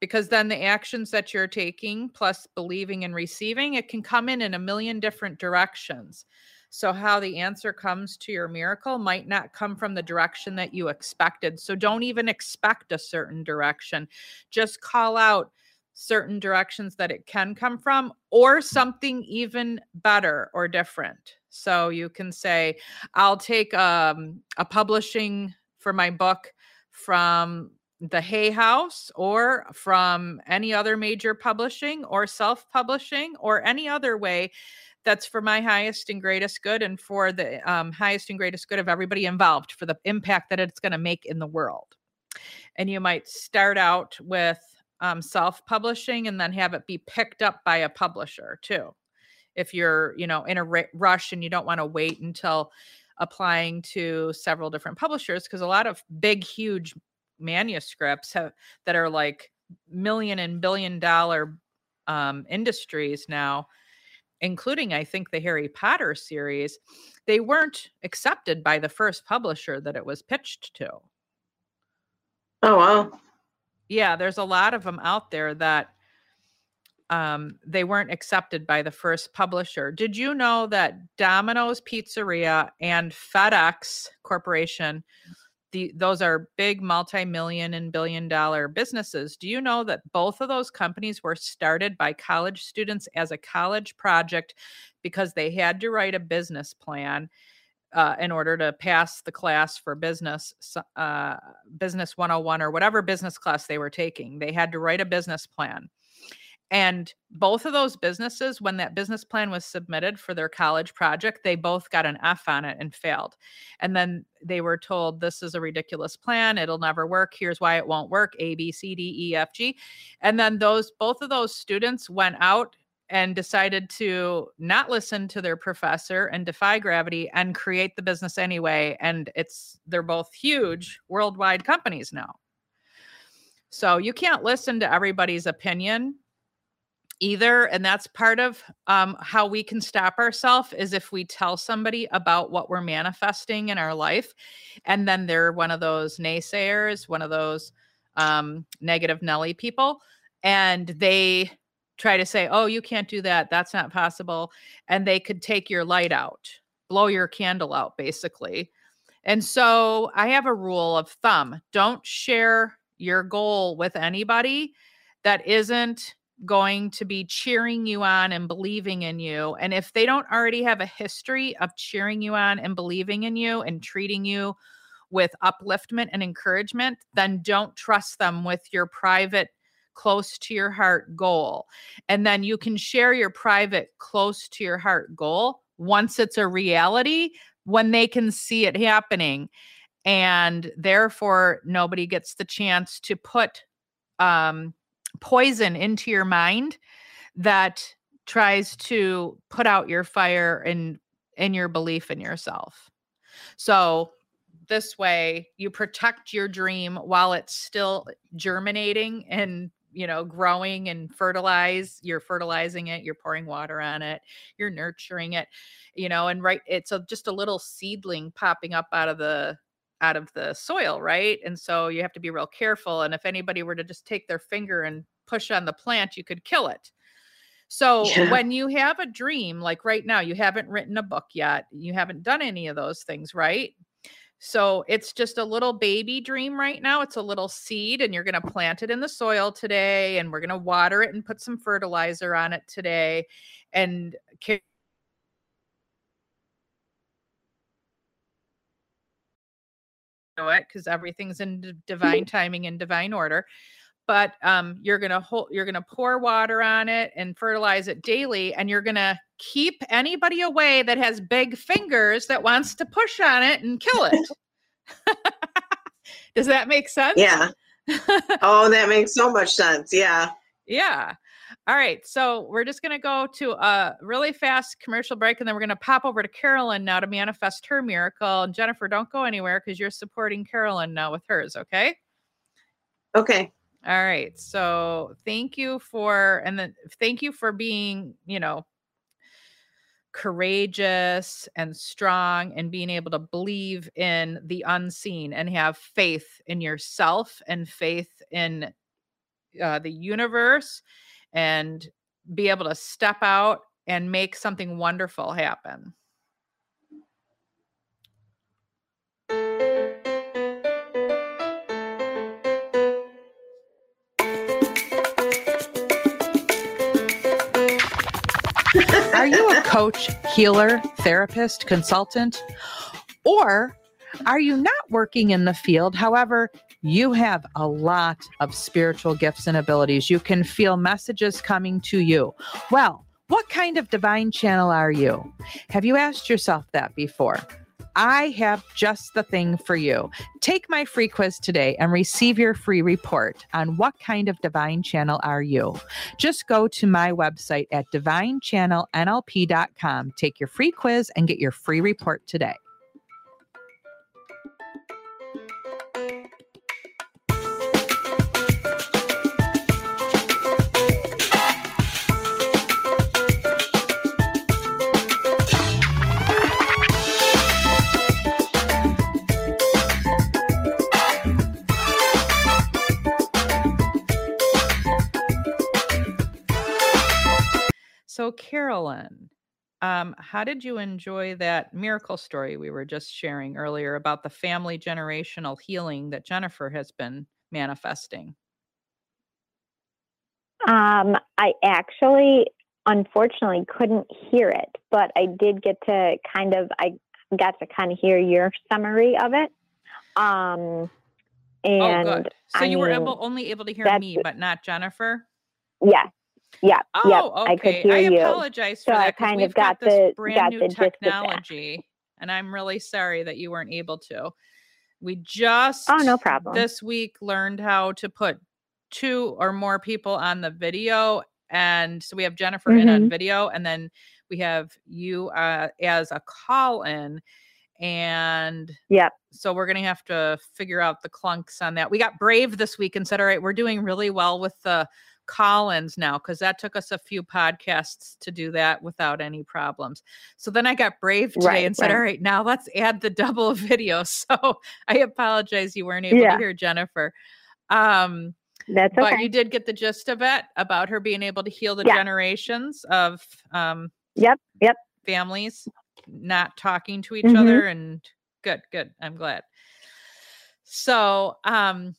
Because then the actions that you're taking, plus believing and receiving, it can come in in a million different directions. So, how the answer comes to your miracle might not come from the direction that you expected. So, don't even expect a certain direction. Just call out certain directions that it can come from or something even better or different. So, you can say, I'll take um, a publishing for my book from the Hay House or from any other major publishing or self publishing or any other way that's for my highest and greatest good and for the um, highest and greatest good of everybody involved for the impact that it's going to make in the world. And you might start out with um, self publishing and then have it be picked up by a publisher too. If you're, you know, in a r- rush and you don't want to wait until applying to several different publishers, because a lot of big, huge manuscripts have that are like million and billion dollar um, industries now including I think the Harry Potter series, they weren't accepted by the first publisher that it was pitched to. Oh wow. Yeah, there's a lot of them out there that um, they weren't accepted by the first publisher. Did you know that Domino's Pizzeria and FedEx Corporation the, those are big multi-million and billion dollar businesses. Do you know that both of those companies were started by college students as a college project because they had to write a business plan uh, in order to pass the class for business uh, business 101 or whatever business class they were taking they had to write a business plan and both of those businesses, when that business plan was submitted for their college project, they both got an F on it and failed. And then they were told, This is a ridiculous plan. It'll never work. Here's why it won't work A, B, C, D, E, F, G. And then those, both of those students went out and decided to not listen to their professor and defy gravity and create the business anyway. And it's, they're both huge worldwide companies now. So you can't listen to everybody's opinion either and that's part of um, how we can stop ourselves is if we tell somebody about what we're manifesting in our life and then they're one of those naysayers one of those um, negative nelly people and they try to say oh you can't do that. That's not possible and they could take your light out blow your candle out basically. And so i have a rule of thumb don't share your goal with anybody that isn't going to be cheering you on and believing in you. And if they don't already have a history of cheering you on and believing in you and treating you with upliftment and encouragement, then don't trust them with your private, close to your heart goal. And then you can share your private, close to your heart goal once it's a reality when they can see it happening. And therefore, nobody gets the chance to put um, poison into your mind that tries to put out your fire and in your belief in yourself. So this way you protect your dream while it's still germinating and you know growing and fertilize you're fertilizing it you're pouring water on it you're nurturing it you know and right it's a, just a little seedling popping up out of the out of the soil, right? And so you have to be real careful. And if anybody were to just take their finger and push on the plant, you could kill it. So yeah. when you have a dream, like right now, you haven't written a book yet, you haven't done any of those things, right? So it's just a little baby dream right now. It's a little seed, and you're going to plant it in the soil today, and we're going to water it and put some fertilizer on it today. And it because everything's in divine timing and divine order but um, you're gonna hold you're gonna pour water on it and fertilize it daily and you're gonna keep anybody away that has big fingers that wants to push on it and kill it. Does that make sense? Yeah. Oh that makes so much sense yeah. Yeah all right. So we're just going to go to a really fast commercial break and then we're going to pop over to Carolyn now to manifest her miracle. And Jennifer, don't go anywhere because you're supporting Carolyn now with hers. Okay. Okay. All right. So thank you for, and then thank you for being, you know, courageous and strong and being able to believe in the unseen and have faith in yourself and faith in uh, the universe and be able to step out and make something wonderful happen. Are you a coach, healer, therapist, consultant? Or are you not working in the field? However, you have a lot of spiritual gifts and abilities. You can feel messages coming to you. Well, what kind of divine channel are you? Have you asked yourself that before? I have just the thing for you. Take my free quiz today and receive your free report on what kind of divine channel are you. Just go to my website at divinechannelnlp.com, take your free quiz, and get your free report today. Carolyn, um, how did you enjoy that miracle story we were just sharing earlier about the family generational healing that Jennifer has been manifesting? Um, I actually, unfortunately, couldn't hear it, but I did get to kind of, I got to kind of hear your summary of it. Um, and oh, good. So I you were able, only able to hear me, but not Jennifer. yes, yeah, Oh, yep, okay. I could hear I you. apologize for So I kind of got this the- brand got new the gist of that. technology, and I'm really sorry that you weren't able to. We just Oh, no problem. this week learned how to put two or more people on the video, and so we have Jennifer in Mm-hmm. on video, and then we have you uh, as a call in, and yeah, so we're gonna have to figure out the clunks on that. We got brave this week and said, all right, we're doing really well with the call-ins now because that took us a few podcasts to do that without any problems. So then I got brave today Right, and said, right. all right, now let's add the double video. So I apologize you weren't able Yeah. to hear Jennifer. Um, That's okay. but you did get the gist of it about her being able to heal the Yeah. generations of um, Yep, yep. families not talking to each Mhm. other and good good i'm glad so um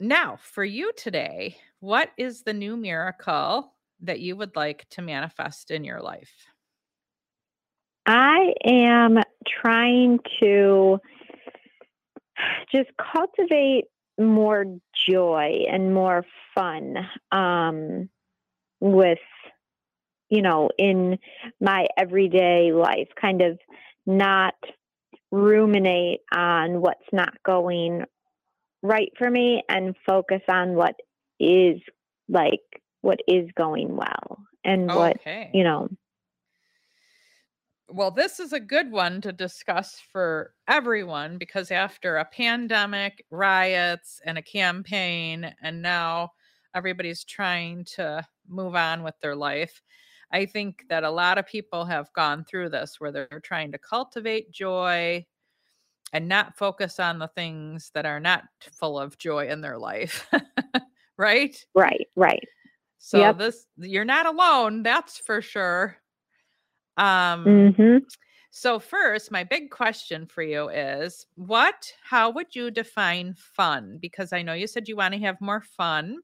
now for you today what is the new miracle that you would like to manifest in your life? I am trying to just cultivate more joy and more fun um, with, you know, in my everyday life, kind of not ruminate on what's not going right for me and focus on what is like what is going well and what you know well this is a good one to discuss for everyone because after a pandemic riots and a campaign and now everybody's trying to move on with their life i think that a lot of people have gone through this where they're trying to cultivate joy and not focus on the things that are not full of joy in their life right right right so Yep. this you're not alone that's for sure um mhm so first, my big question for you is what how would you define fun? Because I know you said you want to have more fun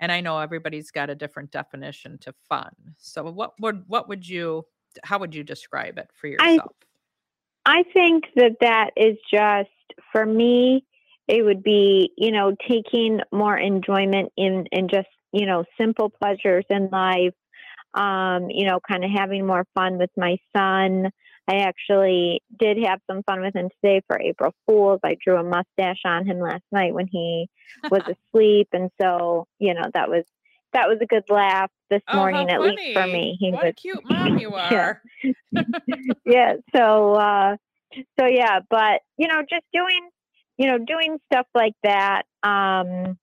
and I know everybody's got a different definition to fun. So what would what would you how would you describe it for I- yourself? I think that that is just for me. It would be, you know, taking more enjoyment in in just, you know, simple pleasures in life. Um, you know, kind of having more fun with my son. I actually did have some fun with him today for April Fools. I drew a mustache on him last night when he was asleep, and so you know that was that was a good laugh this Oh, morning, at least for me. He what was a cute mom you Yeah. are. yeah so uh so yeah but you know just doing you know doing stuff like that um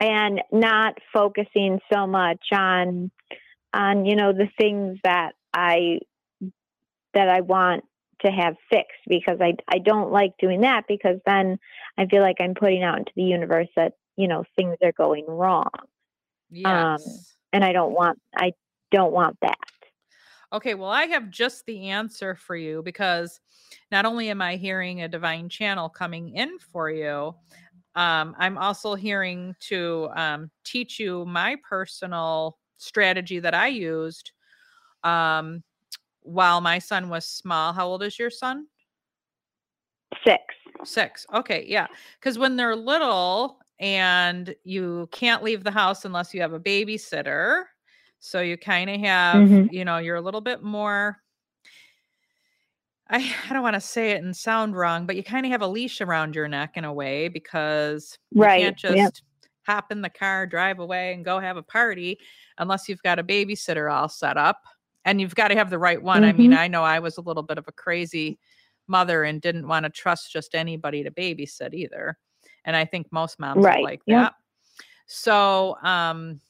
and not focusing so much on on you know the things that i that i want to have fixed because i i don't like doing that because then i feel like i'm putting out into the universe that you know things are going wrong Yes. and i don't want i don't want that Okay, well, I have just the answer for you because not only am I hearing a divine channel coming in for you, um, I'm also hearing to um, teach you my personal strategy that I used um, while my son was small. How old is your son? Six. Six. Okay. Yeah. Because when they're little and you can't leave the house unless you have a babysitter. So you kind of have, Mhm. you know, you're a little bit more. I, I don't want to say it and sound wrong, but you kind of have a leash around your neck in a way because you can't just yep. hop in the car, drive away, and go have a party unless you've got a babysitter all set up. And you've got to have the right one. I mean, Mhm. I know I was a little bit of a crazy mother and didn't want to trust just anybody to babysit either. And I think most moms are like yep. that. So, um,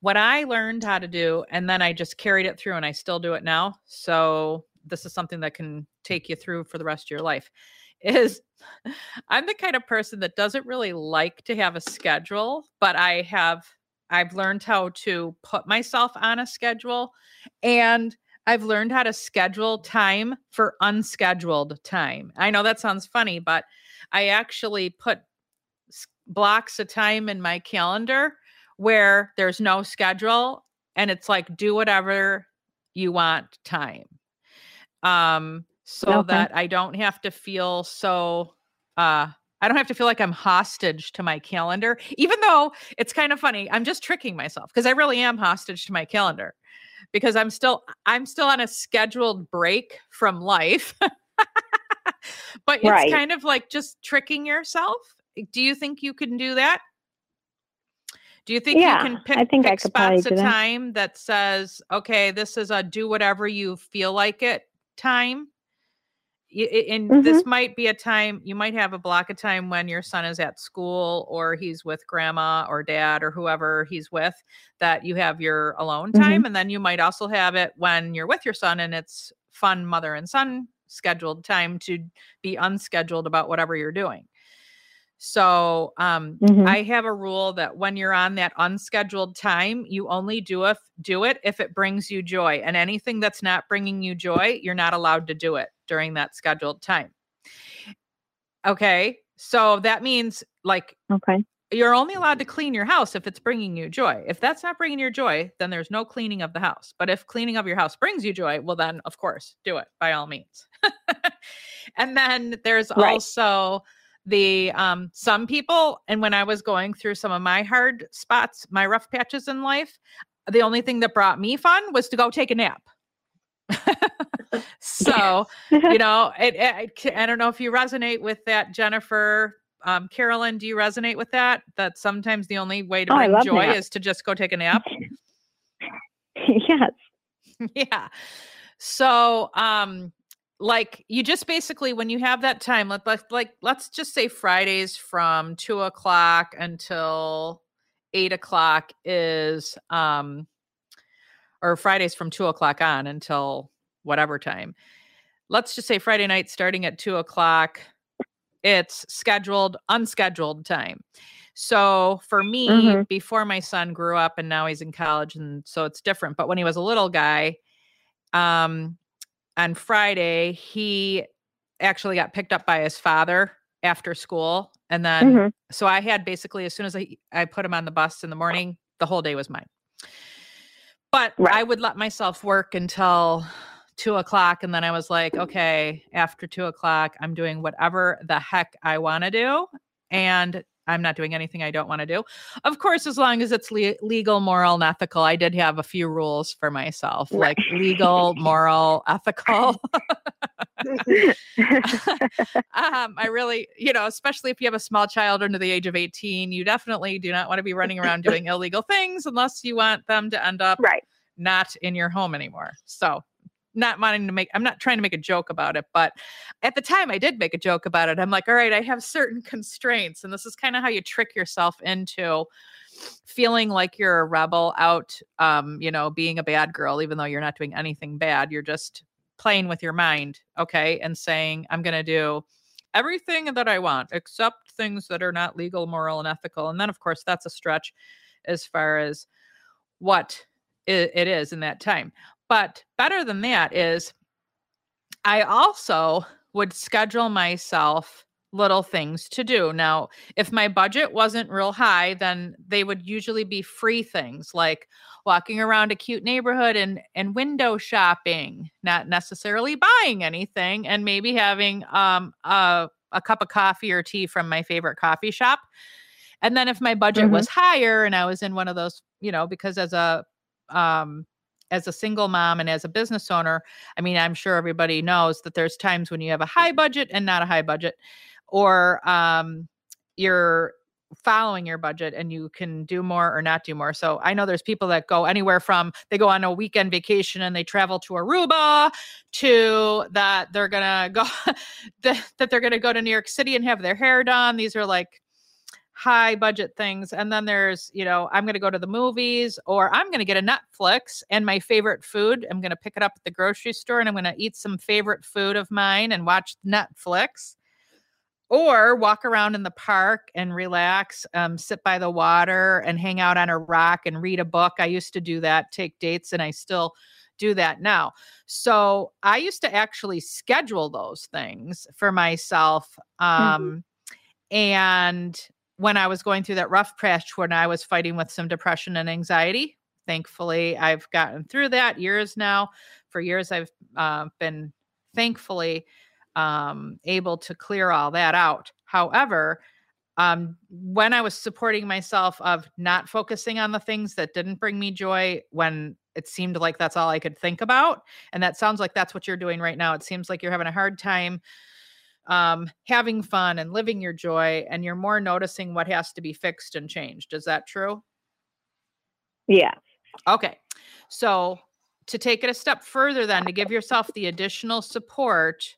what I learned how to do, and then I just carried it through, and I still do it now. So this is something that can take you through for the rest of your life. Is I'm the kind of person that doesn't really like to have a schedule, but I have I've learned how to put myself on a schedule, and I've learned how to schedule time for unscheduled time. I know that sounds funny, but I actually put blocks of time in my calendar where there's no schedule and it's like do whatever you want time um so Okay. that i don't have to feel so uh i don't have to feel like i'm hostage to my calendar even though it's kind of funny i'm just tricking myself because i really am hostage to my calendar because i'm still i'm still on a scheduled break from life but it's Right. kind of like just tricking yourself do you think you can do that do you think Yeah, you can pick, I think I pick could spots of that. time that says okay this is a do whatever you feel like it time and Mm-hmm. this might be a time you might have a block of time when your son is at school or he's with grandma or dad or whoever he's with that you have your alone Mhm. time and then you might also have it when you're with your son and it's fun mother and son scheduled time to be unscheduled about whatever you're doing so um Mhm. I have a rule that when you're on that unscheduled time, you only do if do it if it brings you joy. And anything that's not bringing you joy, you're not allowed to do it during that scheduled time. Okay? So that means like Okay. you're only allowed to clean your house if it's bringing you joy. If that's not bringing you joy, then there's no cleaning of the house. But if cleaning of your house brings you joy, well, then of course, do it by all means. and then there's Right. also the um some people and when I was going through some of my hard spots, my rough patches in life, the only thing that brought me fun was to go take a nap. so, you know, it, it, I don't know if you resonate with that, Jennifer. Um, Carolyn, do you resonate with that? That sometimes the only way to Oh, bring love joy is to just go take a nap. yes. yeah. So, um, like you just basically when you have that time, let, let like let's just say Fridays from two o'clock until eight o'clock is um or Fridays from two o'clock on until whatever time. Let's just say Friday night starting at two o'clock. It's scheduled, unscheduled time. So for me, Mhm. before my son grew up and now he's in college, and so it's different. But when he was a little guy, um, on Friday, he actually got picked up by his father after school. And then, Mhm. so I had basically, as soon as I, I put him on the bus in the morning, the whole day was mine. But I would let myself work until two o'clock. And then I was like, okay, after two o'clock, I'm doing whatever the heck I want to do. And I'm not doing anything I don't want to do. Of course, as long as it's le- legal, moral, and ethical, I did have a few rules for myself, Right. like legal, moral, ethical. um, I really, you know, especially if you have a small child under the age of 18, you definitely do not want to be running around doing illegal things unless you want them to end up right. not in your home anymore. So, not wanting to make, I'm not trying to make a joke about it, but at the time I did make a joke about it. I'm like, all right, I have certain constraints. And this is kind of how you trick yourself into feeling like you're a rebel out, um, you know, being a bad girl, even though you're not doing anything bad. You're just playing with your mind, okay, and saying, I'm going to do everything that I want except things that are not legal, moral, and ethical. And then, of course, that's a stretch as far as what it is in that time. But better than that is I also would schedule myself little things to do. Now, if my budget wasn't real high, then they would usually be free things like walking around a cute neighborhood and and window shopping, not necessarily buying anything and maybe having um a a cup of coffee or tea from my favorite coffee shop. And then if my budget mm-hmm. was higher and I was in one of those, you know, because as a um as a single mom and as a business owner, I mean, I'm sure everybody knows that there's times when you have a high budget and not a high budget, or um, you're following your budget and you can do more or not do more. So I know there's people that go anywhere from they go on a weekend vacation and they travel to Aruba to that they're going to go that they're going to go to New York City and have their hair done. These are like high budget things. And then there's, you know, I'm going to go to the movies or I'm going to get a Netflix and my favorite food. I'm going to pick it up at the grocery store and I'm going to eat some favorite food of mine and watch Netflix or walk around in the park and relax, um, sit by the water and hang out on a rock and read a book. I used to do that, take dates, and I still do that now. So I used to actually schedule those things for myself. Mm-hmm. Um, mm-hmm. And when I was going through that rough patch when I was fighting with some depression and anxiety. Thankfully, I've gotten through that years now. For years, I've uh, been thankfully um, able to clear all that out. However, um, when I was supporting myself of not focusing on the things that didn't bring me joy when it seemed like that's all I could think about. And that sounds like that's what you're doing right now. It seems like you're having a hard time um, having fun and living your joy, and you're more noticing what has to be fixed and changed. Is that true? Yeah. Okay. So, to take it a step further, then to give yourself the additional support,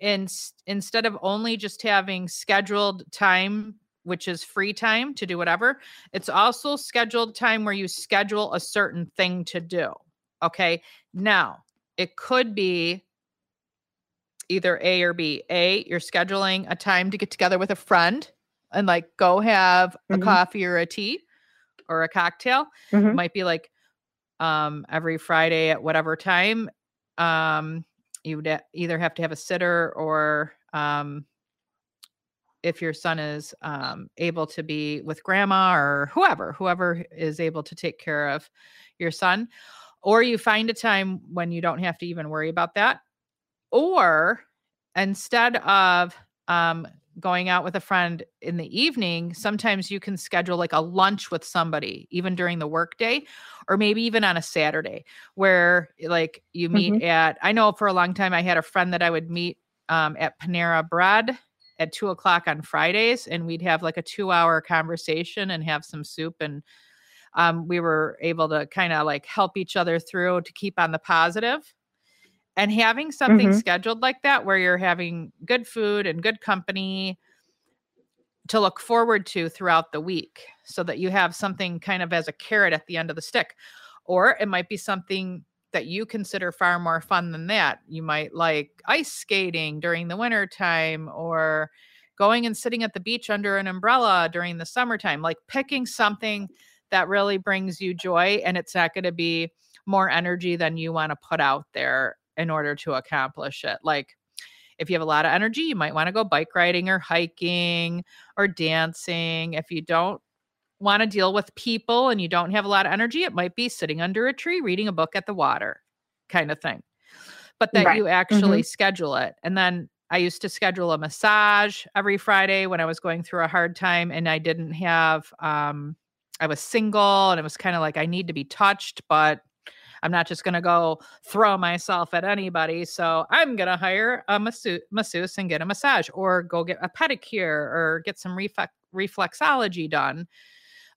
in, instead of only just having scheduled time, which is free time to do whatever, it's also scheduled time where you schedule a certain thing to do. Okay. Now, it could be either A or B. A, you're scheduling a time to get together with a friend and like go have a mm-hmm. coffee or a tea or a cocktail. Mm-hmm. Might be like um every Friday at whatever time. Um you would either have to have a sitter or um if your son is um, able to be with grandma or whoever, whoever is able to take care of your son, or you find a time when you don't have to even worry about that or instead of um, going out with a friend in the evening, sometimes you can schedule like a lunch with somebody, even during the workday, or maybe even on a Saturday, where like you meet mm-hmm. at. I know for a long time I had a friend that I would meet um, at Panera Bread at two o'clock on Fridays, and we'd have like a two-hour conversation and have some soup, and um, we were able to kind of like help each other through to keep on the positive and having something mm-hmm. scheduled like that where you're having good food and good company to look forward to throughout the week so that you have something kind of as a carrot at the end of the stick. Or it might be something that you consider far more fun than that. You might like ice skating during the winter time or going and sitting at the beach under an umbrella during the summertime, like picking something that really brings you joy and it's not going to be more energy than you want to put out there in order to accomplish it. Like if you have a lot of energy, you might want to go bike riding or hiking or dancing. If you don't want to deal with people and you don't have a lot of energy, it might be sitting under a tree reading a book at the water kind of thing. But that right. you actually mm-hmm. schedule it. And then I used to schedule a massage every Friday when I was going through a hard time and I didn't have um I was single and it was kind of like I need to be touched, but I'm not just going to go throw myself at anybody. So I'm going to hire a masseuse, masseuse and get a massage or go get a pedicure or get some reflex, reflexology done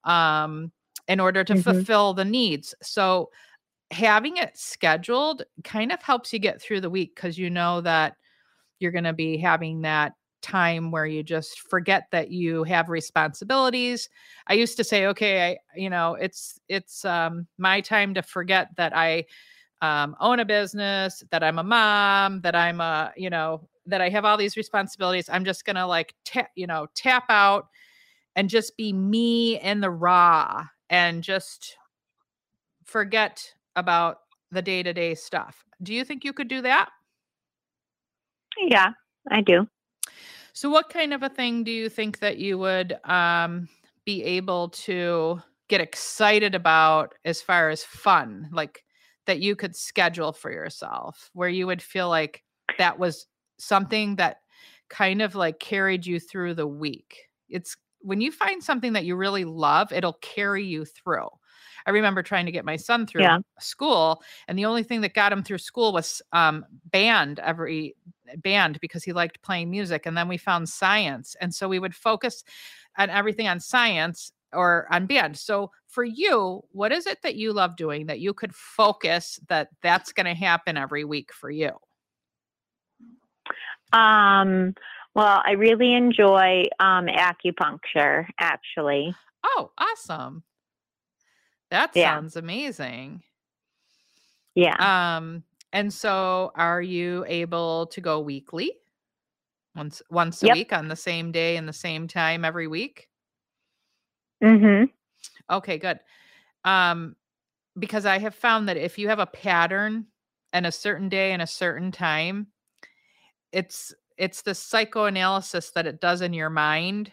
um, in order to mm-hmm. fulfill the needs. So having it scheduled kind of helps you get through the week because you know that you're going to be having that time where you just forget that you have responsibilities. I used to say okay i you know it's it's um my time to forget that i um, own a business that i'm a mom that i'm a you know that i have all these responsibilities. I'm just gonna like tap you know tap out and just be me in the raw and just forget about the day-to-day stuff. Do you think you could do that? Yeah i do So, what kind of a thing do you think that you would um, be able to get excited about as far as fun, like that you could schedule for yourself, where you would feel like that was something that kind of like carried you through the week? It's when you find something that you really love, it'll carry you through. I remember trying to get my son through Yeah. school, and the only thing that got him through school was um, band every band because he liked playing music. And then we found science, and so we would focus on everything on science or on band. So for you, what is it that you love doing that you could focus that that's going to happen every week for you? Um, well, I really enjoy um, acupuncture, actually. Oh, awesome. That Yeah. sounds amazing. Yeah. Um, and so are you able to go weekly? Once once a Yep. week on the same day and the same time every week? mm-hmm. Okay, good. Um, because I have found that if you have a pattern and a certain day and a certain time, it's it's the psychoanalysis that it does in your mind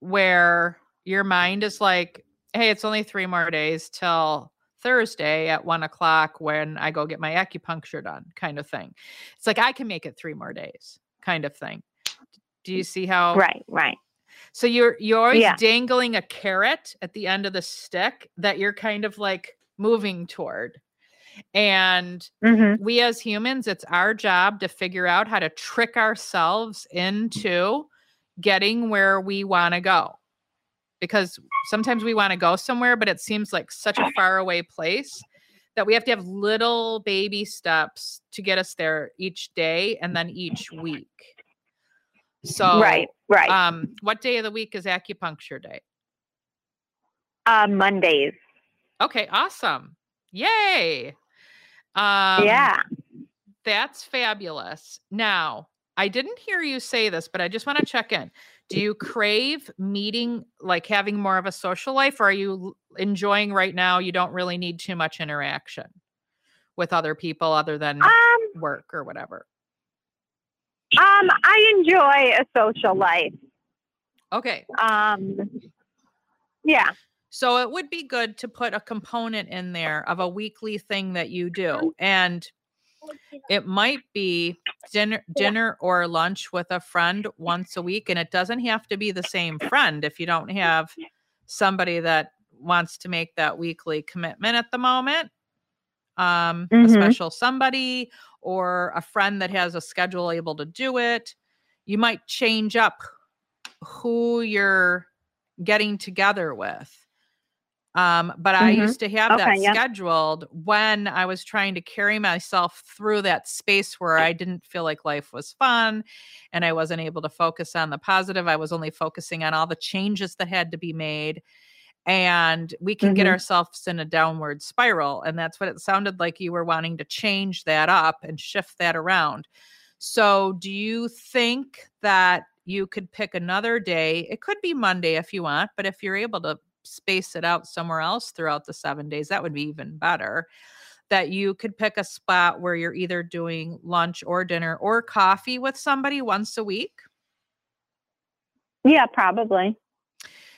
where your mind is like, hey, it's only three more days till Thursday at one o'clock when I go get my acupuncture done, kind of thing. It's like I can make it three more days, kind of thing. Do you see how Right, right. so you're you're always Yeah. dangling a carrot at the end of the stick that you're kind of like moving toward. And Mm-hmm. we as humans, it's our job to figure out how to trick ourselves into getting where we want to go. Because sometimes we want to go somewhere, but it seems like such a far away place that we have to have little baby steps to get us there each day and then each week. So right, right. um, what day of the week is acupuncture day? uh, Mondays. Okay, awesome. Yay. Um, yeah. That's fabulous. Now, I didn't hear you say this, but I just want to check in. Do you crave meeting, like having more of a social life, or are you enjoying right now? You don't really need too much interaction with other people other than Um, work or whatever. um, I enjoy a social life. Okay. Um, yeah. So it would be good to put a component in there of a weekly thing that you do. And it might be dinner dinner or lunch with a friend once a week and it doesn't have to be the same friend if you don't have somebody that wants to make that weekly commitment at the moment um a Mhm. special somebody or a friend that has a schedule able to do it. You might change up who you're getting together with um, but I Mhm. used to have that Okay, yep. scheduled when I was trying to carry myself through that space where I didn't feel like life was fun and I wasn't able to focus on the positive. I was only focusing on all the changes that had to be made. And we can get Mhm. ourselves in a downward spiral. And that's what it sounded like you were wanting to change that up and shift that around. So, do you think that you could pick another day? It could be Monday if you want, but if you're able to space it out somewhere else throughout the seven days, that would be even better. That you could pick a spot where you're either doing lunch or dinner or coffee with somebody once a week, Yeah, probably.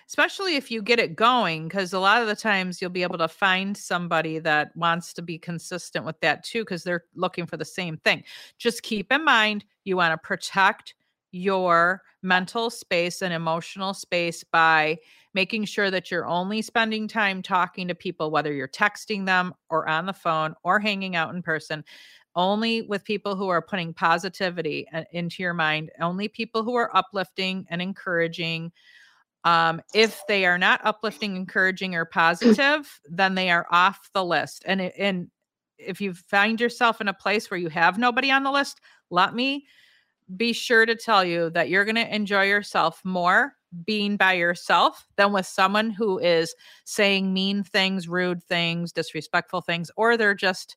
especially if you get it going, because a lot of the times you'll be able to find somebody that wants to be consistent with that too, because they're looking for the same thing. Just keep in mind you want to protect your mental space and emotional space by making sure that you're only spending time talking to people, whether you're texting them or on the phone or hanging out in person, only with people who are putting positivity uh, into your mind, only people who are uplifting and encouraging. Um, if they are not uplifting, encouraging, or positive, then they are off the list. And, and if you find yourself in a place where you have nobody on the list, let me be sure to tell you that you're going to enjoy yourself more being by yourself than with someone who is saying mean things, rude things, disrespectful things, or they're just,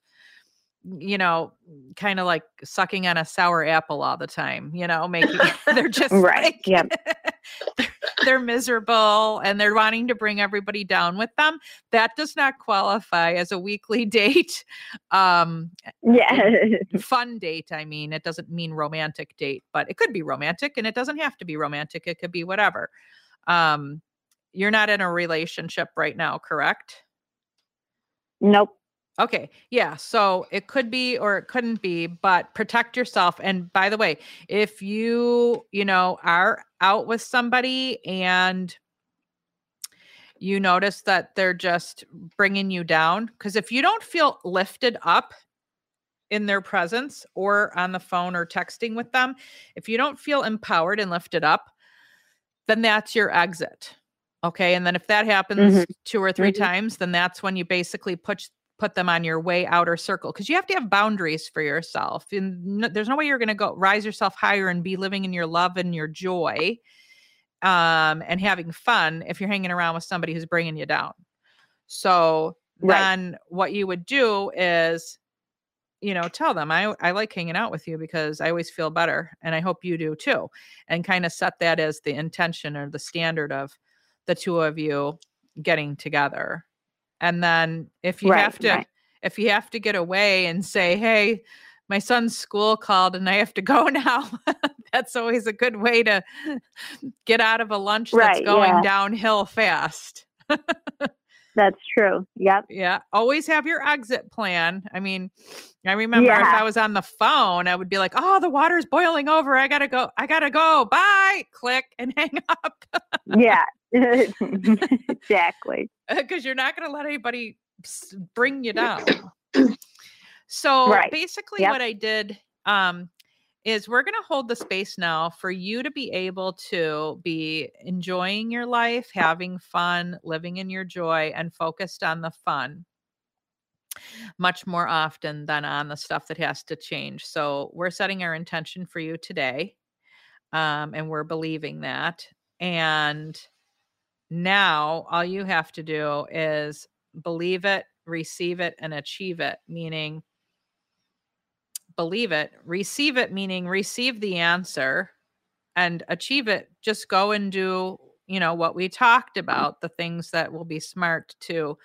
you know, kind of like sucking on a sour apple all the time, you know, making they're just Right, like, yep. they're, they're miserable and they're wanting to bring everybody down with them. That does not qualify as a weekly date. Um, Yeah. fun date. I mean, it doesn't mean romantic date, but it could be romantic and it doesn't have to be romantic. It could be whatever. Um, you're not in a relationship right now, correct? nope. Okay. Yeah. So it could be or it couldn't be, but protect yourself. And by the way, if you, you know, are out with somebody and you notice that they're just bringing you down, because if you don't feel lifted up in their presence or on the phone or texting with them, if you don't feel empowered and lifted up, then that's your exit. Okay. And then if that happens Mhm. two or 3 Mhm. times, then that's when you basically put put them on your way outer circle because you have to have boundaries for yourself. And there's no way you're going to go rise yourself higher and be living in your love and your joy um, and having fun if you're hanging around with somebody who's bringing you down. So Right. then what you would do is you know tell them i i like hanging out with you because i always feel better and i hope you do too and kind of set that as the intention or the standard of the two of you getting together and then if you Right, have to right. if you have to get away and say hey my son's school called and i have to go now that's always a good way to get out of a lunch that's going yeah. downhill fast That's true. Yep. yeah, always have your exit plan. I mean, I remember if I was on the phone, I would be like, "Oh, the water's boiling over. I gotta go. I gotta go. Bye." Click and hang up Yeah. exactly. because you're not gonna let anybody bring you down. So Right. basically, Yep. what I did um, is we're gonna hold the space now for you to be able to be enjoying your life, having fun, living in your joy, and focused on the fun much more often than on the stuff that has to change. So we're setting our intention for you today. Um, and we're believing that. And now all you have to do is believe it, receive it, and achieve it, meaning believe it, receive it, meaning receive the answer, and achieve it. Just go and do, you know, what we talked about, the things that will be smart to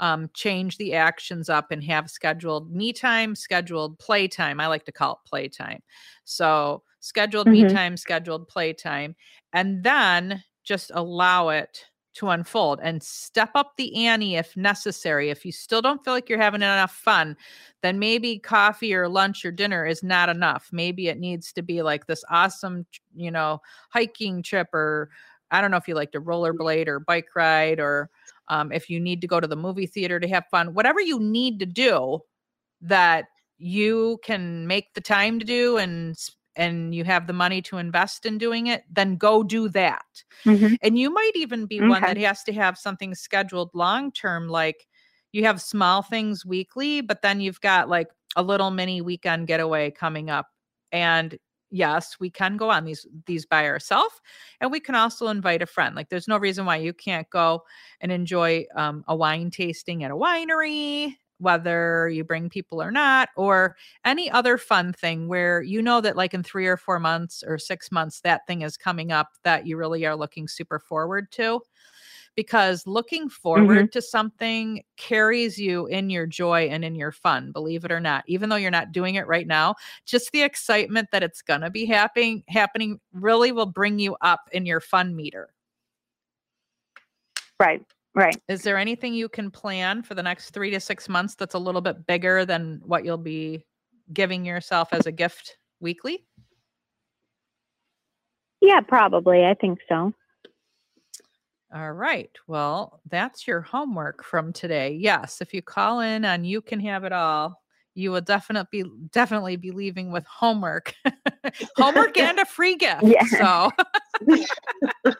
um, change the actions up and have scheduled me time, scheduled play time. I like to call it play time. So, scheduled me Mhm. time, scheduled play time. and then just allow it to unfold and step up the ante if necessary. If you still don't feel like you're having enough fun, then maybe coffee or lunch or dinner is not enough. Maybe it needs to be like this awesome, you know, hiking trip or I don't know if you like to rollerblade or bike ride or um, if you need to go to the movie theater to have fun, whatever you need to do that you can make the time to do and and you have the money to invest in doing it, then go do that. Mhm. And you might even be one that has to have something scheduled long term, like you have small things weekly, but then you've got like a little mini weekend getaway coming up. And yes, we can go on these these by ourselves, and we can also invite a friend. Like there's no reason why you can't go and enjoy um, a wine tasting at a winery, whether you bring people or not, or any other fun thing where you know that like in three or four months or six months that thing is coming up that you really are looking super forward to because looking mm-hmm. forward to something carries you in your joy and in your fun believe it or not even though you're not doing it right now just the excitement that it's going to be happening happening really will bring you up in your fun meter Right. Right. is there anything you can plan for the next three to six months that's a little bit bigger than what you'll be giving yourself as a gift weekly Yeah, probably. I think so. All right. Well, that's your homework from today. Yes, if you call in on you can have it all, you will definitely be definitely be leaving with homework. homework and a free gift. Yeah. So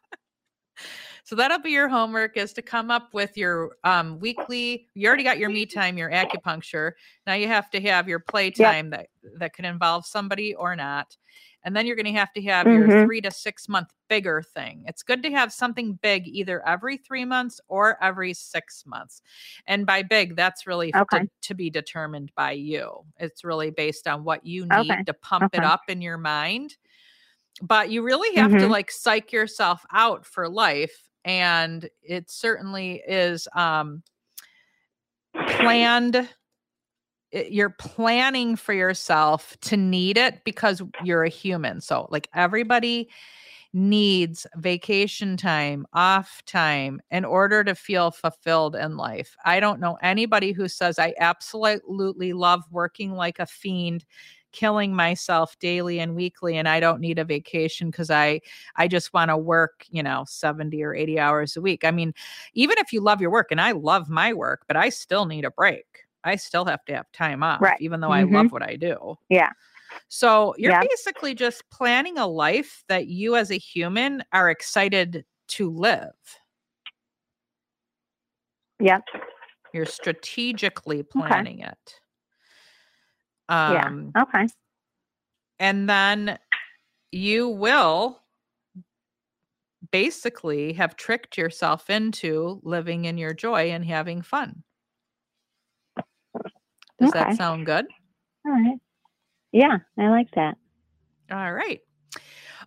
So that'll be your homework is to come up with your um, weekly. You already got your me time, your acupuncture. Now you have to have your playtime that that can involve somebody or not. And then you're going to have to have your Mhm. three to six month bigger thing. It's good to have something big either every three months or every six months. And by big, that's really f- to- to, be determined by you. It's really based on what you need Okay. to pump it up in your mind but you really have to Mhm. like psych yourself out for life and it certainly is um planned you're planning for yourself to need it because you're a human so like everybody needs vacation time off time in order to feel fulfilled in life. I don't know anybody who says i absolutely love working like a fiend killing myself daily and weekly and i don't need a vacation because i i just want to work you know 70 or 80 hours a week i mean even if you love your work and i love my work but i still need a break i still have to have time off Right. even though i Mhm. love what i do Yeah. so you're Yeah. basically just planning a life that you as a human are excited to live Yep. you're strategically planning it Yeah. um Okay. and then you will basically have tricked yourself into living in your joy and having fun. Does Okay. that sound good? All right. Yeah, I like that. All right.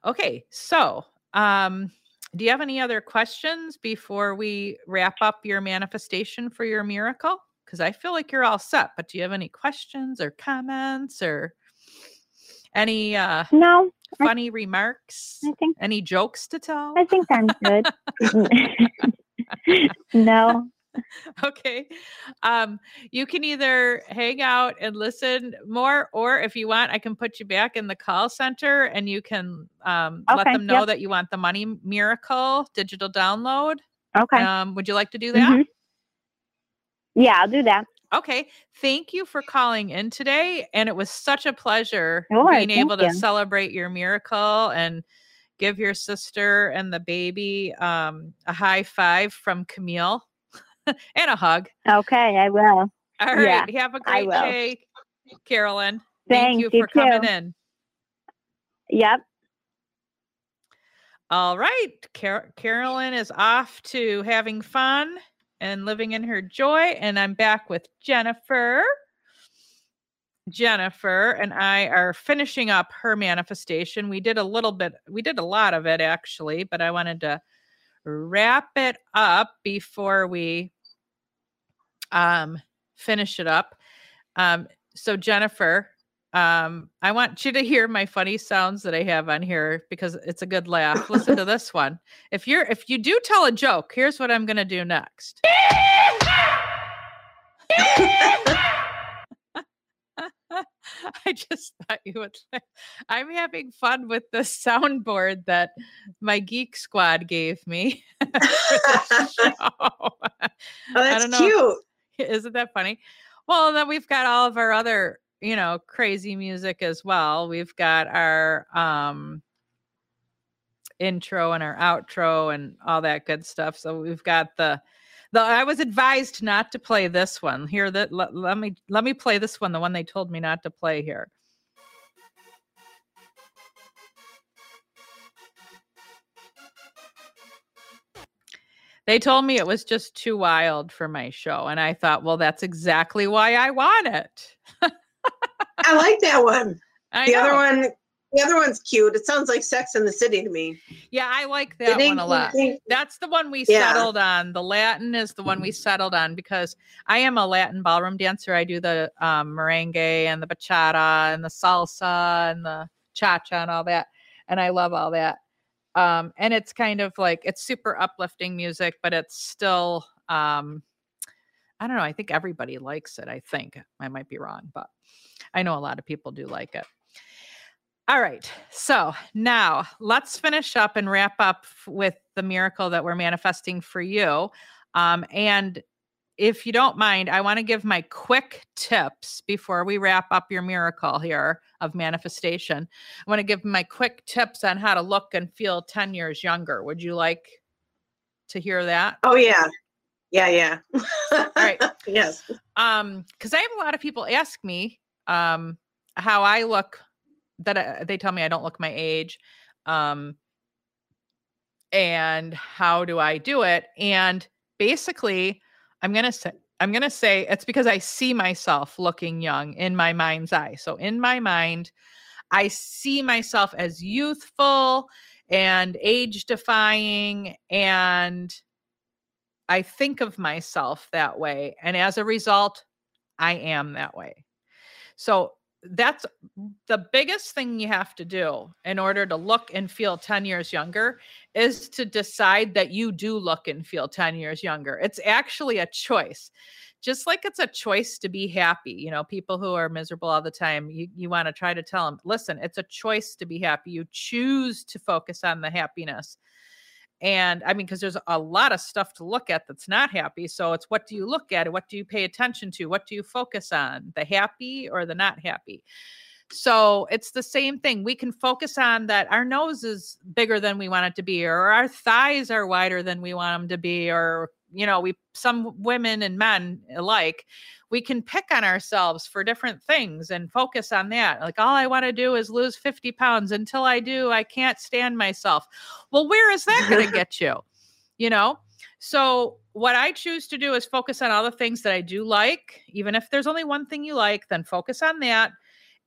Okay, so um do you have any other questions before we wrap up your manifestation for your miracle? Because I feel like you're all set, but do you have any questions or comments or any uh No, I- funny remarks? I think Any jokes to tell? I think I'm good. no. okay. Um, you can either hang out and listen more, or if you want, I can put you back in the call center and you can um, let them know yep. that you want the money miracle digital download. Okay. Um, would you like to do that? Mhm. Yeah, I'll do that. Okay. Thank you for calling in today. And it was such a pleasure Sure, being able to you. celebrate your miracle and give your sister and the baby um, a high five from Camille and a hug. Okay, I will. All right. Yeah. Have a great day, Carolyn. Thank you you for coming in. Yep. All right. Car- Carolyn is off to having fun and living in her joy. And I'm back with Jennifer. Jennifer and I are finishing up her manifestation. We did a little bit, we did a lot of it actually, but I wanted to wrap it up before we um finish it up. Um so Jennifer, um I want you to hear my funny sounds that I have on here because it's a good laugh. Listen to this one. If you're if you do tell a joke, here's what I'm going to do next. I just thought you would. like- I'm having fun with the soundboard that my geek squad gave me. Oh, I that's don't know. cute. Isn't that funny? Well, then we've got all of our other, you know, crazy music as well. We've got our um intro and our outro and all that good stuff. So we've got the the I was advised not to play this one. Here that let, let me let me play this one, the one they told me not to play here. They told me it was just too wild for my show. And I thought, well, that's exactly why I want it. I like that one. I The other one, the other one's cute. It sounds like Sex in the City to me. Yeah, I like that one a lot. That's the one we Yeah. settled on. The Latin is the one we settled on because I am a Latin ballroom dancer. I do the um, merengue and the bachata and the salsa and the cha cha and all that. And I love all that. Um, and it's kind of like it's super uplifting music, but it's still, um, I don't know. I think everybody likes it. I think I might be wrong, but I know a lot of people do like it. All right. So now let's finish up and wrap up with the miracle that we're manifesting for you. Um, and if you don't mind, I want to give my quick tips before we wrap up your miracle here of manifestation. I want to give my quick tips on how to look and feel 10 years younger. Would you like to hear that? Oh yeah, yeah, yeah. All right. yes. um because i have a lot of people ask me um how i look that I, they tell me i don't look my age um and how do i do it and basically i'm gonna say i'm gonna say it's because i see myself looking young in my mind's eye so in my mind I see myself as youthful and age defying and I think of myself that way. And as a result, I am that way. So that's the biggest thing you have to do in order to look and feel 10 years younger is to decide that you do look and feel 10 years younger. It's actually a choice. Just like it's a choice to be happy. You know, people who are miserable all the time, you, you want to try to tell them, listen, it's a choice to be happy. You choose to focus on the happiness. And I mean, because there's a lot of stuff to look at that's not happy. So it's what do you look at? What do you pay attention to? What do you focus on? The happy or the not happy? So it's the same thing. We can focus on that our nose is bigger than we want it to be, or our thighs are wider than we want them to be, or you know, we some women and men alike, we can pick on ourselves for different things and focus on that. Like all I want to do is lose 50 pounds. Until I do, I can't stand myself. Well, where is that going to get you? You know? So what I choose to do is focus on all the things that I do like. Even if there's only one thing you like, then focus on that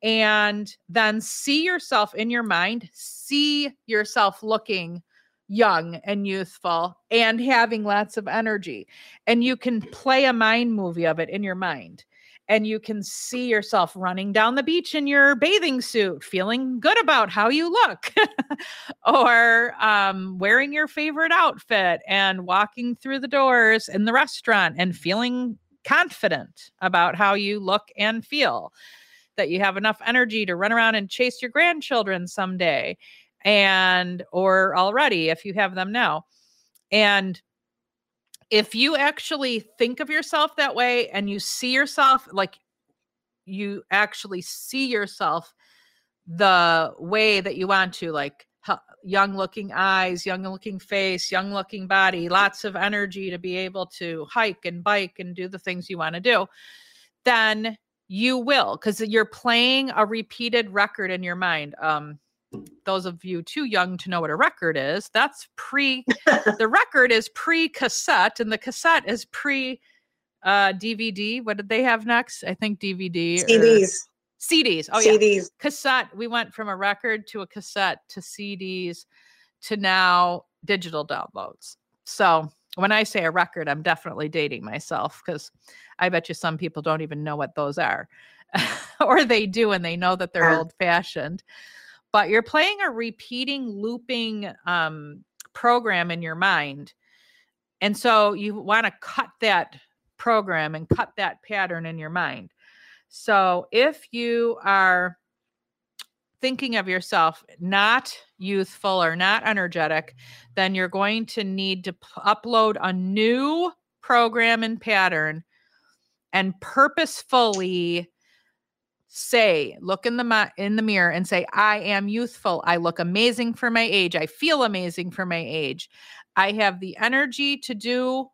and then see yourself in your mind, see yourself looking young and youthful and having lots of energy. And you can play a mind movie of it in your mind. And you can see yourself running down the beach in your bathing suit, feeling good about how you look, or um, wearing your favorite outfit and walking through the doors in the restaurant and feeling confident about how you look and feel that you have enough energy to run around and chase your grandchildren someday and or already if you have them now. And if you actually think of yourself that way and you see yourself like you actually see yourself the way that you want to like young looking eyes young looking face young looking body lots of energy to be able to hike and bike and do the things you want to do then you will because you're playing a repeated record in your mind um those of you too young to know what a record is, that's pre the record is pre cassette and the cassette is pre uh DVD. What did they have next? I think DVD. CDs. CDs. Oh CDs. yeah. Cassette. We went from a record to a cassette to CDs to now digital downloads. So when I say a record, I'm definitely dating myself because I bet you some people don't even know what those are. or they do and they know that they're old fashioned but you're playing a repeating looping um, program in your mind and so you want to cut that program and cut that pattern in your mind. So if you are thinking of yourself not youthful or not energetic then you're going to need to p- upload a new program and pattern and purposefully say look in the in the mirror and say i am youthful. I look amazing for my age. I feel amazing for my age. I have the energy to do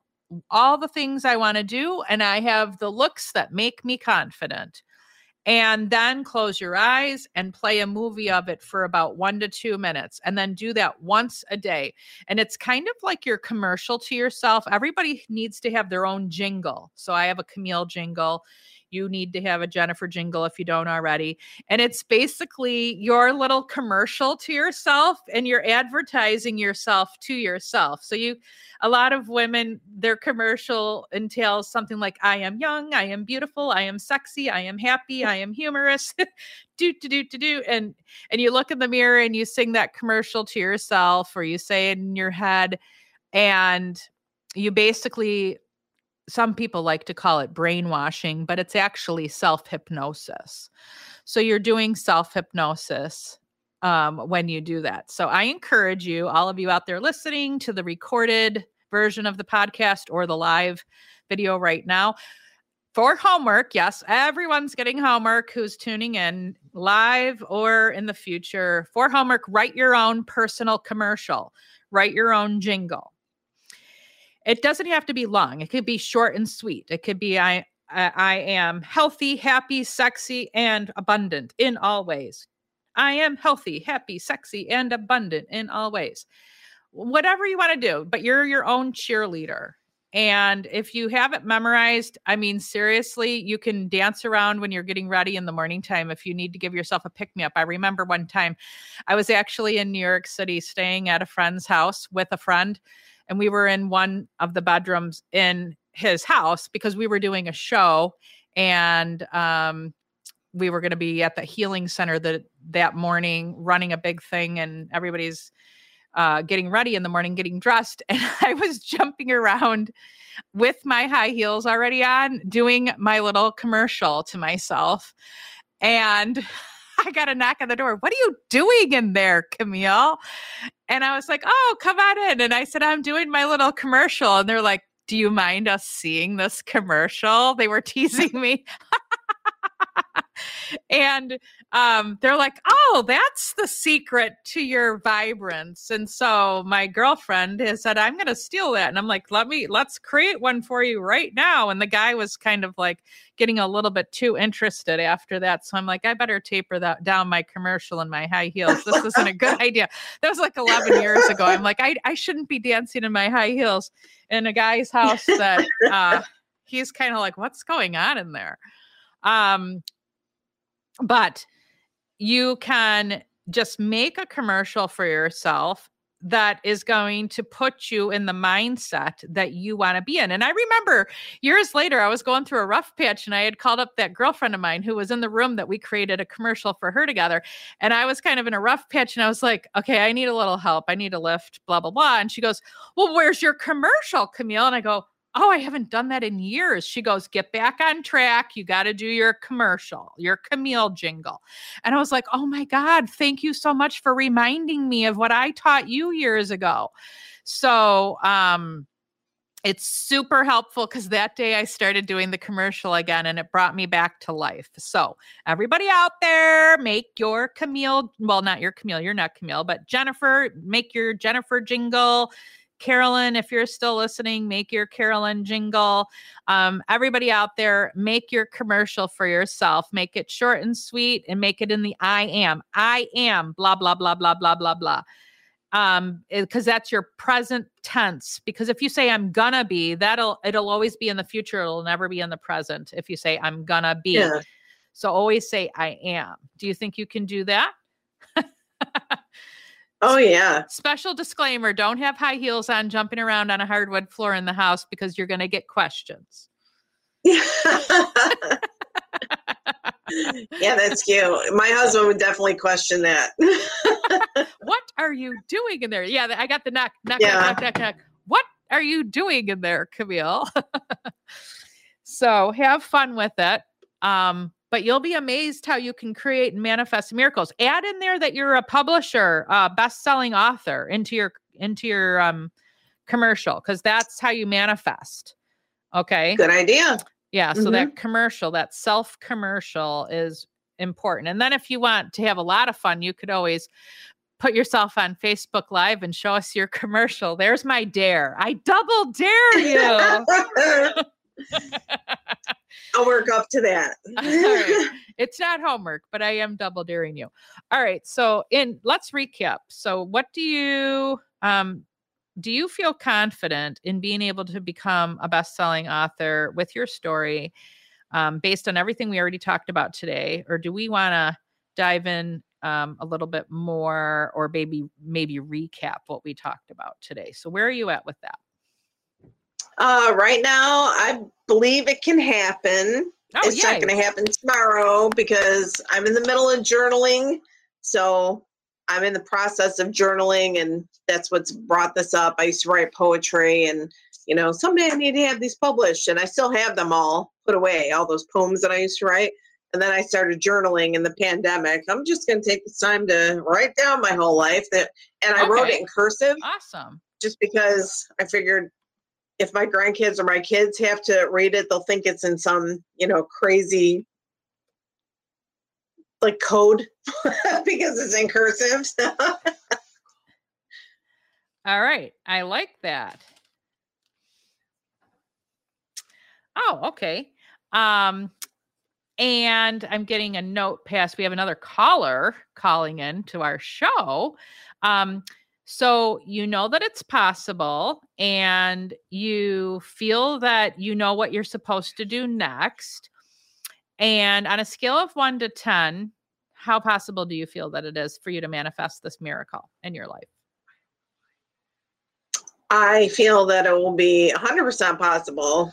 all the things i want to do and i have the looks that make me confident. And then close your eyes and play a movie of it for about 1 to 2 minutes and then do that once a day. And it's kind of like your commercial to yourself. Everybody needs to have their own jingle. So i have a camille jingle you need to have a Jennifer jingle if you don't already. And it's basically your little commercial to yourself and you're advertising yourself to yourself. So you a lot of women their commercial entails something like I am young, I am beautiful, I am sexy, I am happy, I am humorous. do to do to do and and you look in the mirror and you sing that commercial to yourself or you say it in your head and you basically some people like to call it brainwashing, but it's actually self hypnosis. So you're doing self hypnosis um, when you do that. So I encourage you, all of you out there listening to the recorded version of the podcast or the live video right now, for homework. Yes, everyone's getting homework who's tuning in live or in the future. For homework, write your own personal commercial, write your own jingle it doesn't have to be long. It could be short and sweet. It could be I I am healthy, happy, sexy, and abundant in all ways. I am healthy, happy, sexy, and abundant in all ways. Whatever you want to do, but you're your own cheerleader. And if you have it memorized, I mean, seriously, you can dance around when you're getting ready in the morning time if you need to give yourself a pick me up. I remember one time I was actually in New York City staying at a friend's house with a friend, and we were in one of the bedrooms in his house because we were doing a show and um, we were going to be at the healing center that that morning running a big thing and everybody's uh, getting ready in the morning, getting dressed, and I was jumping around with my high heels already on, doing my little commercial to myself. And I got a knock on the door. What are you doing in there, Camille? And I was like, Oh, come on in. And I said, I'm doing my little commercial. And they're like, Do you mind us seeing this commercial? They were teasing me and um, they're like, "Oh, that's the secret to your vibrance." And so my girlfriend has said, "I'm going to steal that," and I'm like, "Let me, let's create one for you right now." And the guy was kind of like getting a little bit too interested after that, so I'm like, "I better taper that down my commercial and my high heels. This isn't a good idea." That was like 11 years ago. I'm like, I, I shouldn't be dancing in my high heels in a guy's house that uh, he's kind of like, "What's going on in there?" Um, but you can just make a commercial for yourself that is going to put you in the mindset that you want to be in. And I remember years later, I was going through a rough patch and I had called up that girlfriend of mine who was in the room that we created a commercial for her together. And I was kind of in a rough patch and I was like, okay, I need a little help. I need a lift, blah, blah, blah. And she goes, well, where's your commercial, Camille? And I go, Oh, I haven't done that in years. She goes, Get back on track. You got to do your commercial, your Camille jingle. And I was like, Oh my God, thank you so much for reminding me of what I taught you years ago. So, um, it's super helpful because that day I started doing the commercial again and it brought me back to life. So, everybody out there, make your Camille, well, not your Camille, you're not Camille, but Jennifer, make your Jennifer jingle Carolyn, if you're still listening, make your Carolyn jingle. Um, everybody out there, make your commercial for yourself. Make it short and sweet and make it in the I am. I am, blah, blah, blah, blah, blah, blah, blah. Um, because that's your present tense. Because if you say I'm gonna be, that'll it'll always be in the future. It'll never be in the present. If you say I'm gonna be. Yeah. So always say I am. Do you think you can do that? Oh yeah. Special disclaimer, don't have high heels on jumping around on a hardwood floor in the house because you're going to get questions. yeah, that's cute. My husband would definitely question that. what are you doing in there? Yeah, I got the neck, neck, yeah. neck, neck, neck. What are you doing in there, Camille? so have fun with it. Um, but you'll be amazed how you can create and manifest miracles. Add in there that you're a publisher, uh, best-selling author into your into your um, commercial because that's how you manifest. Okay. Good idea. Yeah. So mm-hmm. that commercial, that self commercial is important. And then if you want to have a lot of fun, you could always put yourself on Facebook Live and show us your commercial. There's my dare. I double dare you. I'll work up to that. It's not homework, but I am double daring you. All right. So in let's recap. So what do you um do you feel confident in being able to become a best-selling author with your story um, based on everything we already talked about today or do we want to dive in um, a little bit more or maybe maybe recap what we talked about today so where are you at with that uh, right now, I believe it can happen. Oh, it's yay. not going to happen tomorrow because I'm in the middle of journaling. So I'm in the process of journaling, and that's what's brought this up. I used to write poetry, and you know, someday I need to have these published, and I still have them all put away, all those poems that I used to write. And then I started journaling in the pandemic. I'm just going to take this time to write down my whole life. That, and I okay. wrote it in cursive. Awesome. Just because I figured if my grandkids or my kids have to read it, they'll think it's in some, you know, crazy like code because it's in cursive. All right. I like that. Oh, okay. Um, and I'm getting a note passed. We have another caller calling in to our show. Um, So you know that it's possible and you feel that you know what you're supposed to do next. And on a scale of one to 10, how possible do you feel that it is for you to manifest this miracle in your life? I feel that it will be 100% possible.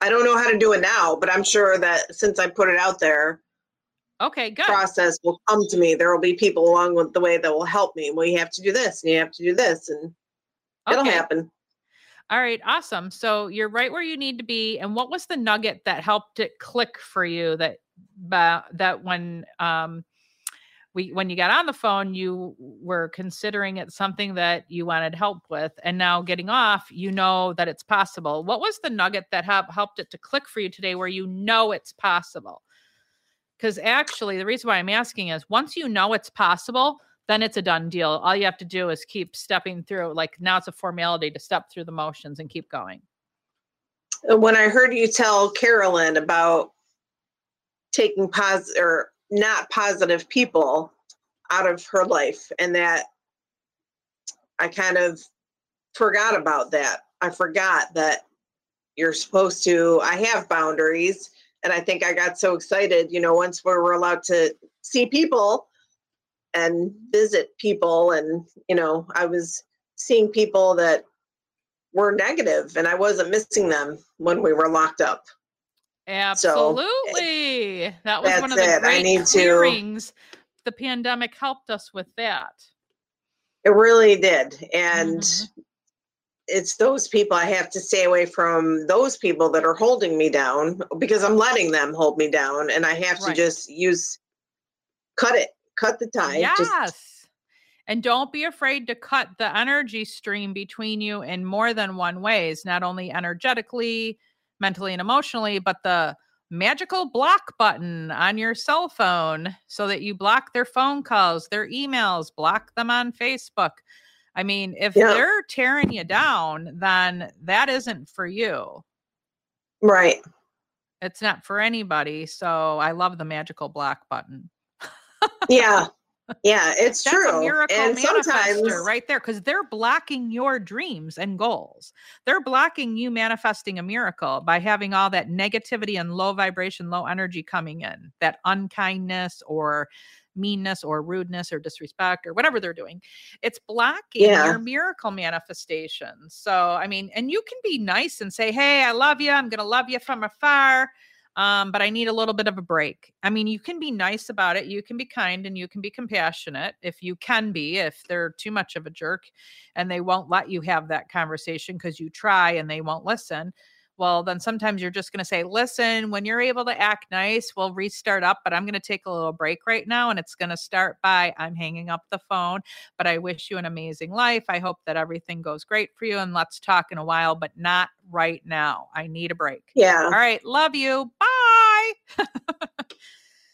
I don't know how to do it now, but I'm sure that since I put it out there, Okay, good. process will come to me. There will be people along with the way that will help me. Well, you have to do this and you have to do this, and it'll Okay. happen. All right, awesome. So you're right where you need to be. And what was the nugget that helped it click for you that ba- that when um we when you got on the phone you were considering it something that you wanted help with and now getting off you know that it's possible. What was the nugget that help, helped it to click for you today where you know it's possible? Because actually the reason why I'm asking is once you know it's possible, then it's a done deal. All you have to do is keep stepping through. Like now it's a formality to step through the motions and keep going. Uh, when I heard you tell Carolyn about taking positive or not positive people out of her life, and that I kind of forgot about that. I forgot that you're supposed to, I have boundaries. And I think I got so excited, you know, once we were allowed to see people and visit people, and, you know, I was seeing people that were negative and I wasn't missing them when we were locked up. Absolutely. that was one of the it. I great need to- The pandemic helped us with that. It really did. And Mhm. It's those people I have to stay away from those people that are holding me down because I'm letting them hold me down and I have to just use cut it, cut the tie. Yes. Just and don't be afraid to cut the energy stream between you in more than one ways, not only energetically, mentally, and emotionally, but the magical block button on your cell phone so that you block their phone calls, their emails, block them on Facebook. I mean, if Yeah. they're tearing you down, then that isn't for you. right. It's not for anybody. So I love the magical block button. Yeah. Yeah, it's That's true. a miracle and sometimes right there because they're blocking your dreams and goals. They're blocking you manifesting a miracle by having all that negativity and low vibration, low energy coming in, that unkindness or meanness or rudeness or disrespect or whatever they're doing. It's blocking Yeah. your miracle manifestations. So, I mean, and you can be nice and say, Hey, I love you. I'm going to love you from afar um, but I need a little bit of a break. I mean, you can be nice about it. You can be kind and you can be compassionate if you can be, if they're too much of a jerk and they won't let you have that conversation because you try and they won't listen. Well, then sometimes you're just going to say, listen, when you're able to act nice, we'll restart up, but I'm going to take a little break right now. And it's going to start by I'm hanging up the phone, but I wish you an amazing life. I hope that everything goes great for you. And let's talk in a while, but not right now. I need a break. yeah, All right. Love you. Bye.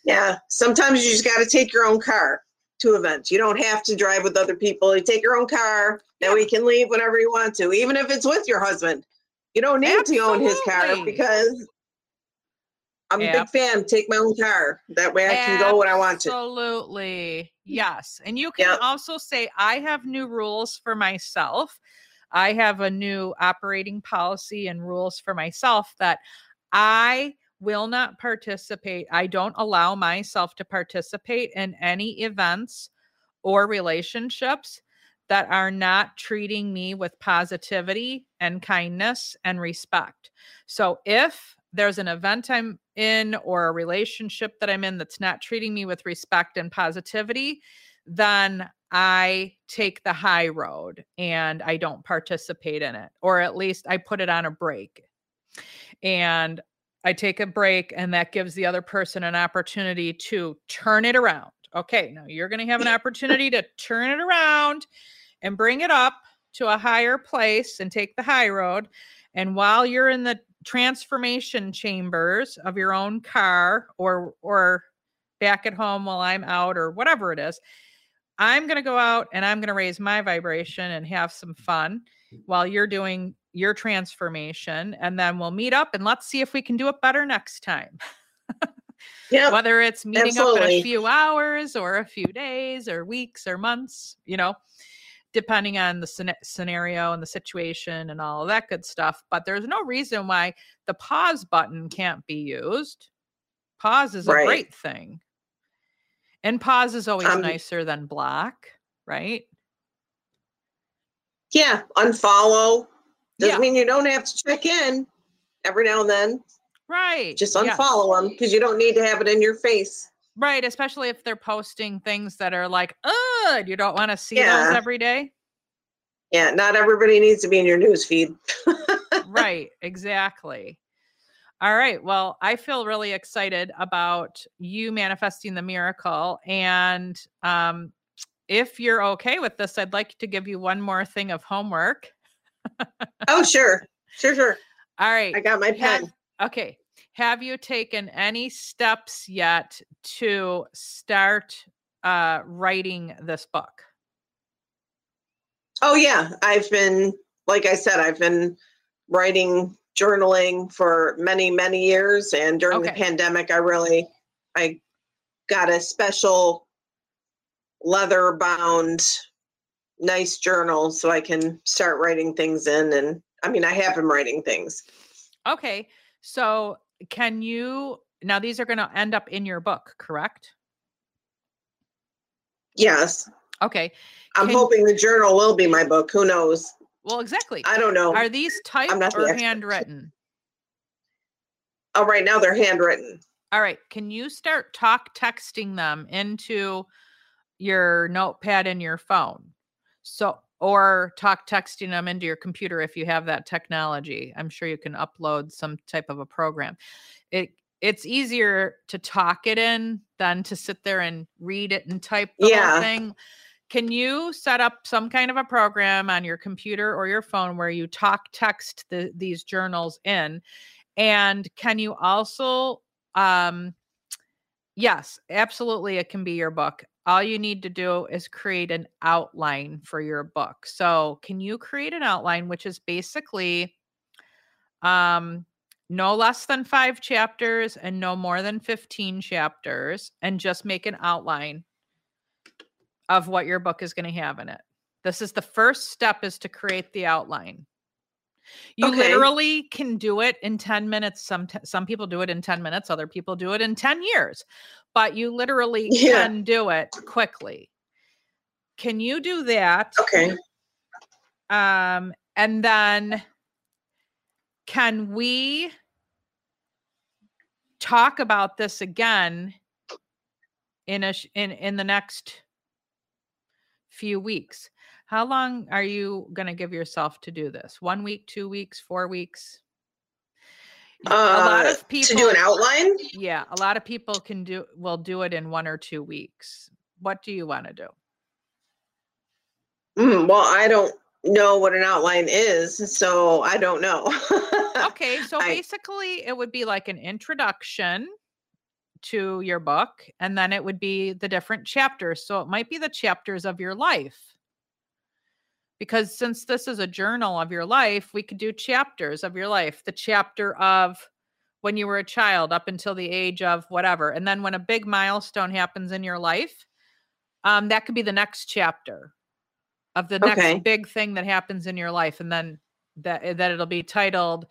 yeah. Sometimes you just got to take your own car to events. You don't have to drive with other people. You take your own car. That we can leave whenever you want to, even if it's with your husband. You don't need to own his car because I'm a big fan. Take my own car. That way I can go when I want to. Absolutely. Yes. And you can Yep. also say, I have new rules for myself. I have a new operating policy and rules for myself that I will not participate. I don't allow myself to participate in any events or relationships that are not treating me with positivity and kindness and respect. So if there's an event I'm in or a relationship that I'm in that's not treating me with respect and positivity, then I take the high road and I don't participate in it, or at least I put it on a break. And I take a break, and that gives the other person an opportunity to turn it around. Okay, now you're going to have an opportunity to turn it around and bring it up to a higher place and take the high road. And while you're in the transformation chambers of your own car or or back at home while I'm out or whatever it is, I'm going to go out and I'm going to raise my vibration and have some fun while you're doing your transformation and then we'll meet up and let's see if we can do it better next time. Yeah. Whether it's meeting up in a few hours or a few days or weeks or months, you know. Depending on the scena- scenario and the situation and all of that good stuff. But there's no reason why the pause button can't be used. Pause is a Right. great thing. And pause is always Um, nicer than block, right? Yeah, unfollow. Doesn't Yeah. mean you don't have to check in every now and then. Right. Just unfollow them because you don't need to have it in your face. Right, especially if they're posting things that are like, "Ugh, you don't want to see those every day." Yeah, not everybody needs to be in your news feed. right, exactly. All right. Well, I feel really excited about you manifesting the miracle. And um, if you're okay with this, I'd like to give you one more thing of homework. Oh, sure. Sure, sure. All right. I got my pen. Have, okay. Have you taken any steps yet to start uh, writing this book? Oh, yeah. I've been, like I said, I've been writing, journaling for many, many years. And during the pandemic, I really, I got a special leather bound, nice journal so I can start writing things in. And I mean, I have been writing things. Okay. So, can you now these are going to end up in your book, correct? Yes. Okay. I'm Can- hoping the journal will be my book. Who knows? Well, exactly. I don't know. Are these typed not the or expert. handwritten? oh, right now they're handwritten. All right. Can you start talk texting them into your notepad and your phone? So, or talk texting them into your computer if you have that technology. I'm sure you can upload some type of a program. It it's easier to talk it in than to sit there and read it and type the Yeah. whole thing. Can you set up some kind of a program on your computer or your phone where you talk text the, these journals in? And can you also um yes, absolutely it can be your book. All you need to do is create an outline for your book. So, can you create an outline which is basically um no less than 5 chapters and no more than 15 chapters and just make an outline of what your book is going to have in it. This is the first step is to create the outline. You Okay. literally can do it in 10 minutes. Some t- some people do it in 10 minutes, other people do it in 10 years. But you literally Yeah. can do it quickly. Can you do that? Okay. Um, and then can we talk about this again in a sh- in in the next few weeks? How long are you going to give yourself to do this? One week, two weeks, four weeks? A lot Uh, of people to do an outline? yeah, a lot of people can do will do it in one or two weeks. What do you want to do? Mm, well, I don't know what an outline is, so I don't know. okay so I- basically it would be like an introduction to your book and then it would be the different chapters so it might be the chapters of your life because since this is a journal of your life we could do chapters of your life the chapter of when you were a child up until the age of whatever and then when a big milestone happens in your life um, that could be the next chapter of the next Okay. big thing that happens in your life and then that that it'll be titled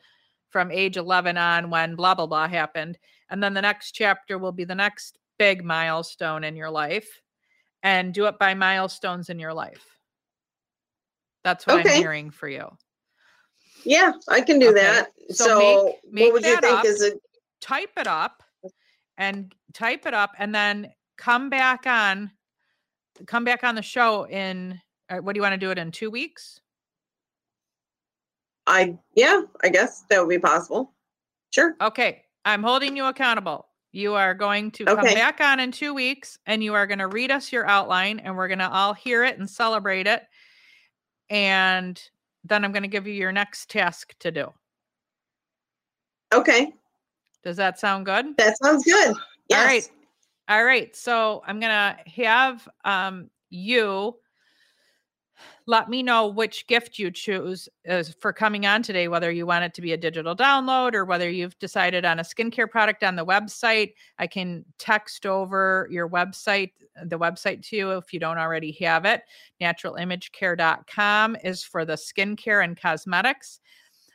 from age 11 on when blah blah blah happened and then the next chapter will be the next big milestone in your life and do it by milestones in your life that's what i'm hearing for you yeah, I can do Okay, that. so So, make- make what would you think up. is a type it up and type it up and then come back on come back on the show in uh, what do you want to do it in two weeks I yeah, I guess that would be possible. Sure. Okay, I'm holding you accountable. You are going to come back on in two weeks and you are going to read us your outline and we're going to all hear it and celebrate it. And then I'm going to give you your next task to do. Okay. Does that sound good? That sounds good. Yes. All right. All right. So I'm going to have um, you let me know which gift you choose uh, as for coming on today, whether you want it to be a digital download or whether you've decided on a skincare product on the website. I can text over your website, the website to you if you don't already have it. Naturalimagecare.com is for the skincare and cosmetics.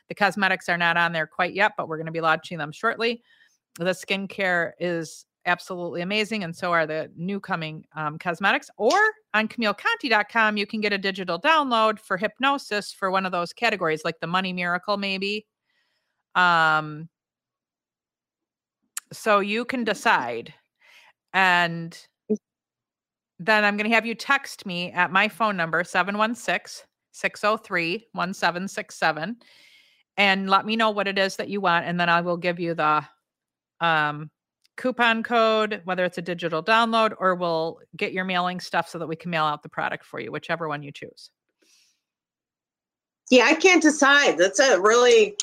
The cosmetics are not on there quite yet, but we're going to be launching them shortly. The skincare is absolutely amazing. And so are the new coming um, cosmetics. Or on CamilleConti.com, you can get a digital download for hypnosis for one of those categories, like the Money Miracle, maybe. Um, so you can decide. And then I'm going to have you text me at my phone number, 716 603 1767, and let me know what it is that you want. And then I will give you the um, coupon code, whether it's a digital download or we'll get your mailing stuff so that we can mail out the product for you, whichever one you choose. Yeah, I can't decide. That's a really,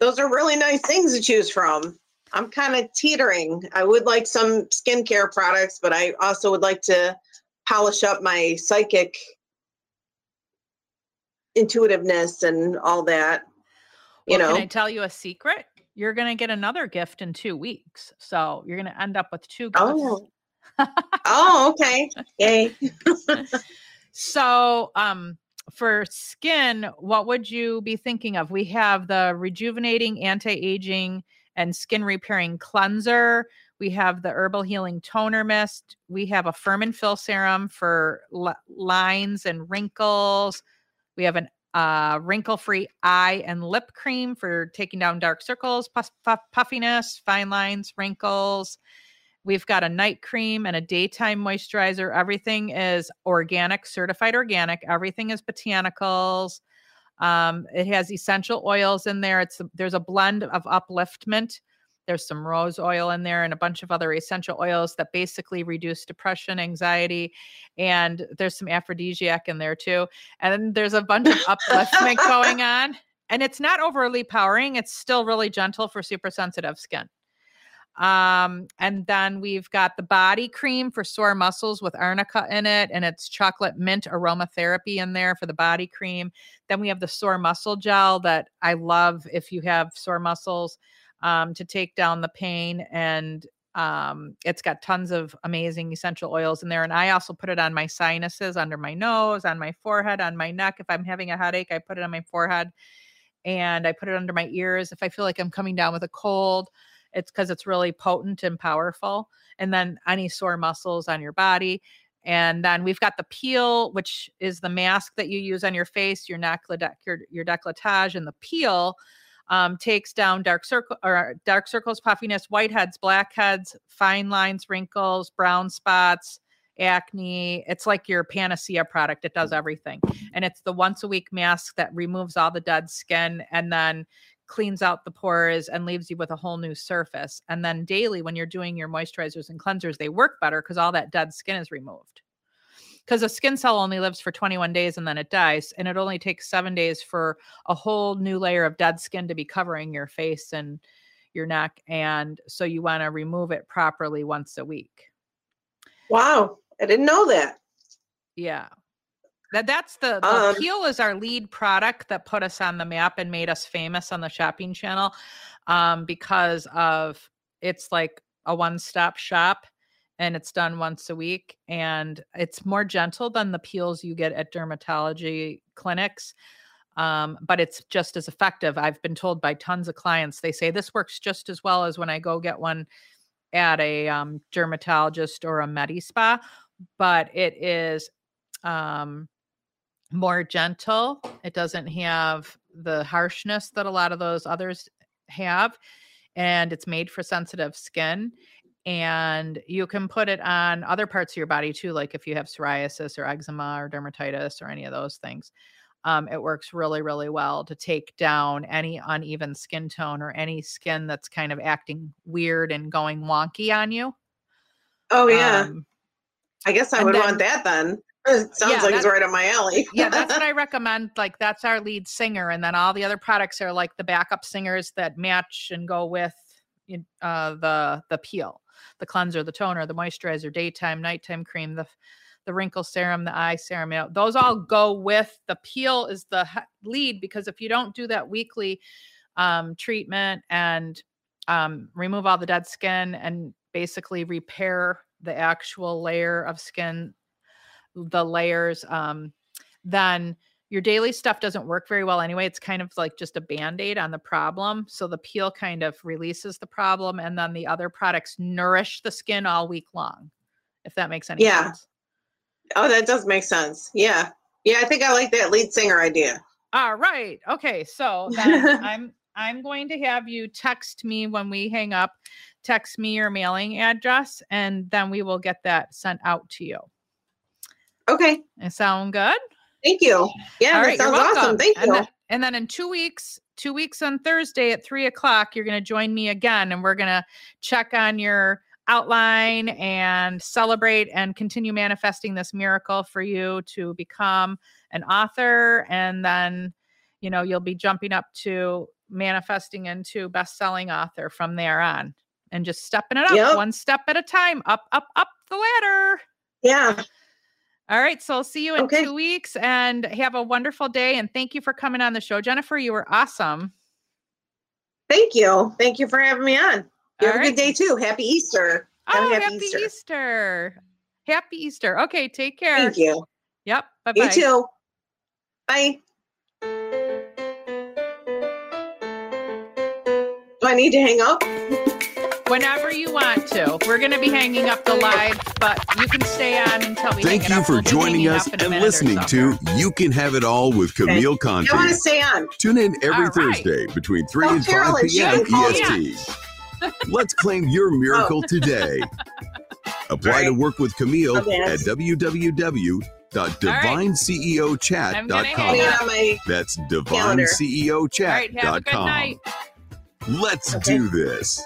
those are really nice things to choose from. I'm kind of teetering. I would like some skincare products, but I also would like to polish up my psychic intuitiveness and all that. You well, know, can I tell you a secret? You're going to get another gift in two weeks. So you're going to end up with two gifts. Oh, oh okay. Yay. so, um, for skin, what would you be thinking of? We have the rejuvenating, anti aging, and skin repairing cleanser. We have the herbal healing toner mist. We have a firm and fill serum for l- lines and wrinkles. We have an uh, wrinkle free eye and lip cream for taking down dark circles, puff, puff, puffiness, fine lines, wrinkles. We've got a night cream and a daytime moisturizer. Everything is organic, certified organic. Everything is botanicals. Um, it has essential oils in there. It's there's a blend of upliftment there's some rose oil in there and a bunch of other essential oils that basically reduce depression, anxiety, and there's some aphrodisiac in there too. And then there's a bunch of upliftment going on. And it's not overly powering, it's still really gentle for super sensitive skin. Um, and then we've got the body cream for sore muscles with arnica in it, and it's chocolate mint aromatherapy in there for the body cream. Then we have the sore muscle gel that I love if you have sore muscles um, to take down the pain. And um, it's got tons of amazing essential oils in there. And I also put it on my sinuses, under my nose, on my forehead, on my neck. If I'm having a headache, I put it on my forehead and I put it under my ears. If I feel like I'm coming down with a cold, it's because it's really potent and powerful. And then any sore muscles on your body. And then we've got the peel, which is the mask that you use on your face, your neck, your, your decolletage, and the peel um, takes down dark circle or dark circles, puffiness, whiteheads, blackheads, fine lines, wrinkles, brown spots, acne. It's like your panacea product. It does everything. And it's the once a week mask that removes all the dead skin and then cleans out the pores and leaves you with a whole new surface. And then daily, when you're doing your moisturizers and cleansers, they work better because all that dead skin is removed because a skin cell only lives for 21 days and then it dies. And it only takes seven days for a whole new layer of dead skin to be covering your face and your neck. And so you want to remove it properly once a week. Wow. I didn't know that. Yeah. That that's the, the um, peel is our lead product that put us on the map and made us famous on the shopping channel um, because of it's like a one-stop shop and it's done once a week and it's more gentle than the peels you get at dermatology clinics um, but it's just as effective. I've been told by tons of clients they say this works just as well as when i go get one at a um, dermatologist or a medi spa but it is um, more gentle. It doesn't have the harshness that a lot of those others have and it's made for sensitive skin and you can put it on other parts of your body too like if you have psoriasis or eczema or dermatitis or any of those things um, it works really really well to take down any uneven skin tone or any skin that's kind of acting weird and going wonky on you oh yeah. um, i guess i would then, want that then. It sounds yeah, like it's right up my alley. Yeah that's what i recommend like that's our lead singer and then all the other products are like the backup singers that match and go with uh, the the peel the cleanser, the toner, the moisturizer, daytime, nighttime cream, the the wrinkle serum, the eye serum. You know, those all go with the peel is the lead because if you don't do that weekly um, treatment and um, remove all the dead skin and basically repair the actual layer of skin, the layers, um, then your daily stuff doesn't work very well anyway. It's kind of like just a band aid on the problem. So the peel kind of releases the problem, and then the other products nourish the skin all week long, if that makes any sense. Yeah. sense. Oh, that does make sense. Yeah. Yeah, I think I like that lead singer idea. All right. Okay. So I'm I'm going to have you text me when we hang up. Text me your mailing address, and then we will get that sent out to you. Okay. It sound good? Thank you. Yeah, All that you're sounds awesome. Thank and you. Then, and then in two weeks, two weeks on Thursday at three o'clock, you're going to join me again, and we're going to check on your outline and celebrate and continue manifesting this miracle for you to become an author, and then you know you'll be jumping up to manifesting into best-selling author from there on, and just stepping it up Yep. one step at a time, up, up, up the ladder. yeah. All right. So I'll see you in Okay. two weeks and have a wonderful day. And thank you for coming on the show, Jennifer. You were awesome. Thank you. Thank you for having me on. You All have a good day too. Happy Easter. Oh, happy happy Easter. Easter. Happy Easter. Okay. Take care. Thank you. Yep. Bye You too. Bye. Do I need to hang up? Whenever you want to. We're going to be hanging up the live, but you can stay on until we Thank hang it you up. for We'll be joining us up in a and listening to You Can Have It All with Camille Conti. I want to stay on. Tune in every All right. Thursday between 3 Oh, and 5 Carolyn, p.m. didn't EST. Let's claim your oh. miracle today. Apply to work with Camille Okay. at I'm gonna www.divineceochat.com. hang Put up. it on my That's Calendar. All right. Have a divineceochat.com. night. Let's Okay. do this.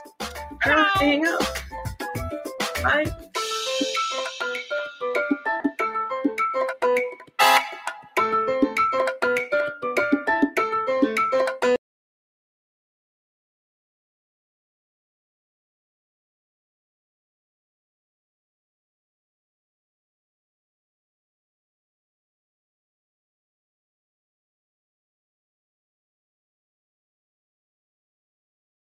I don't have to hang up. Bye.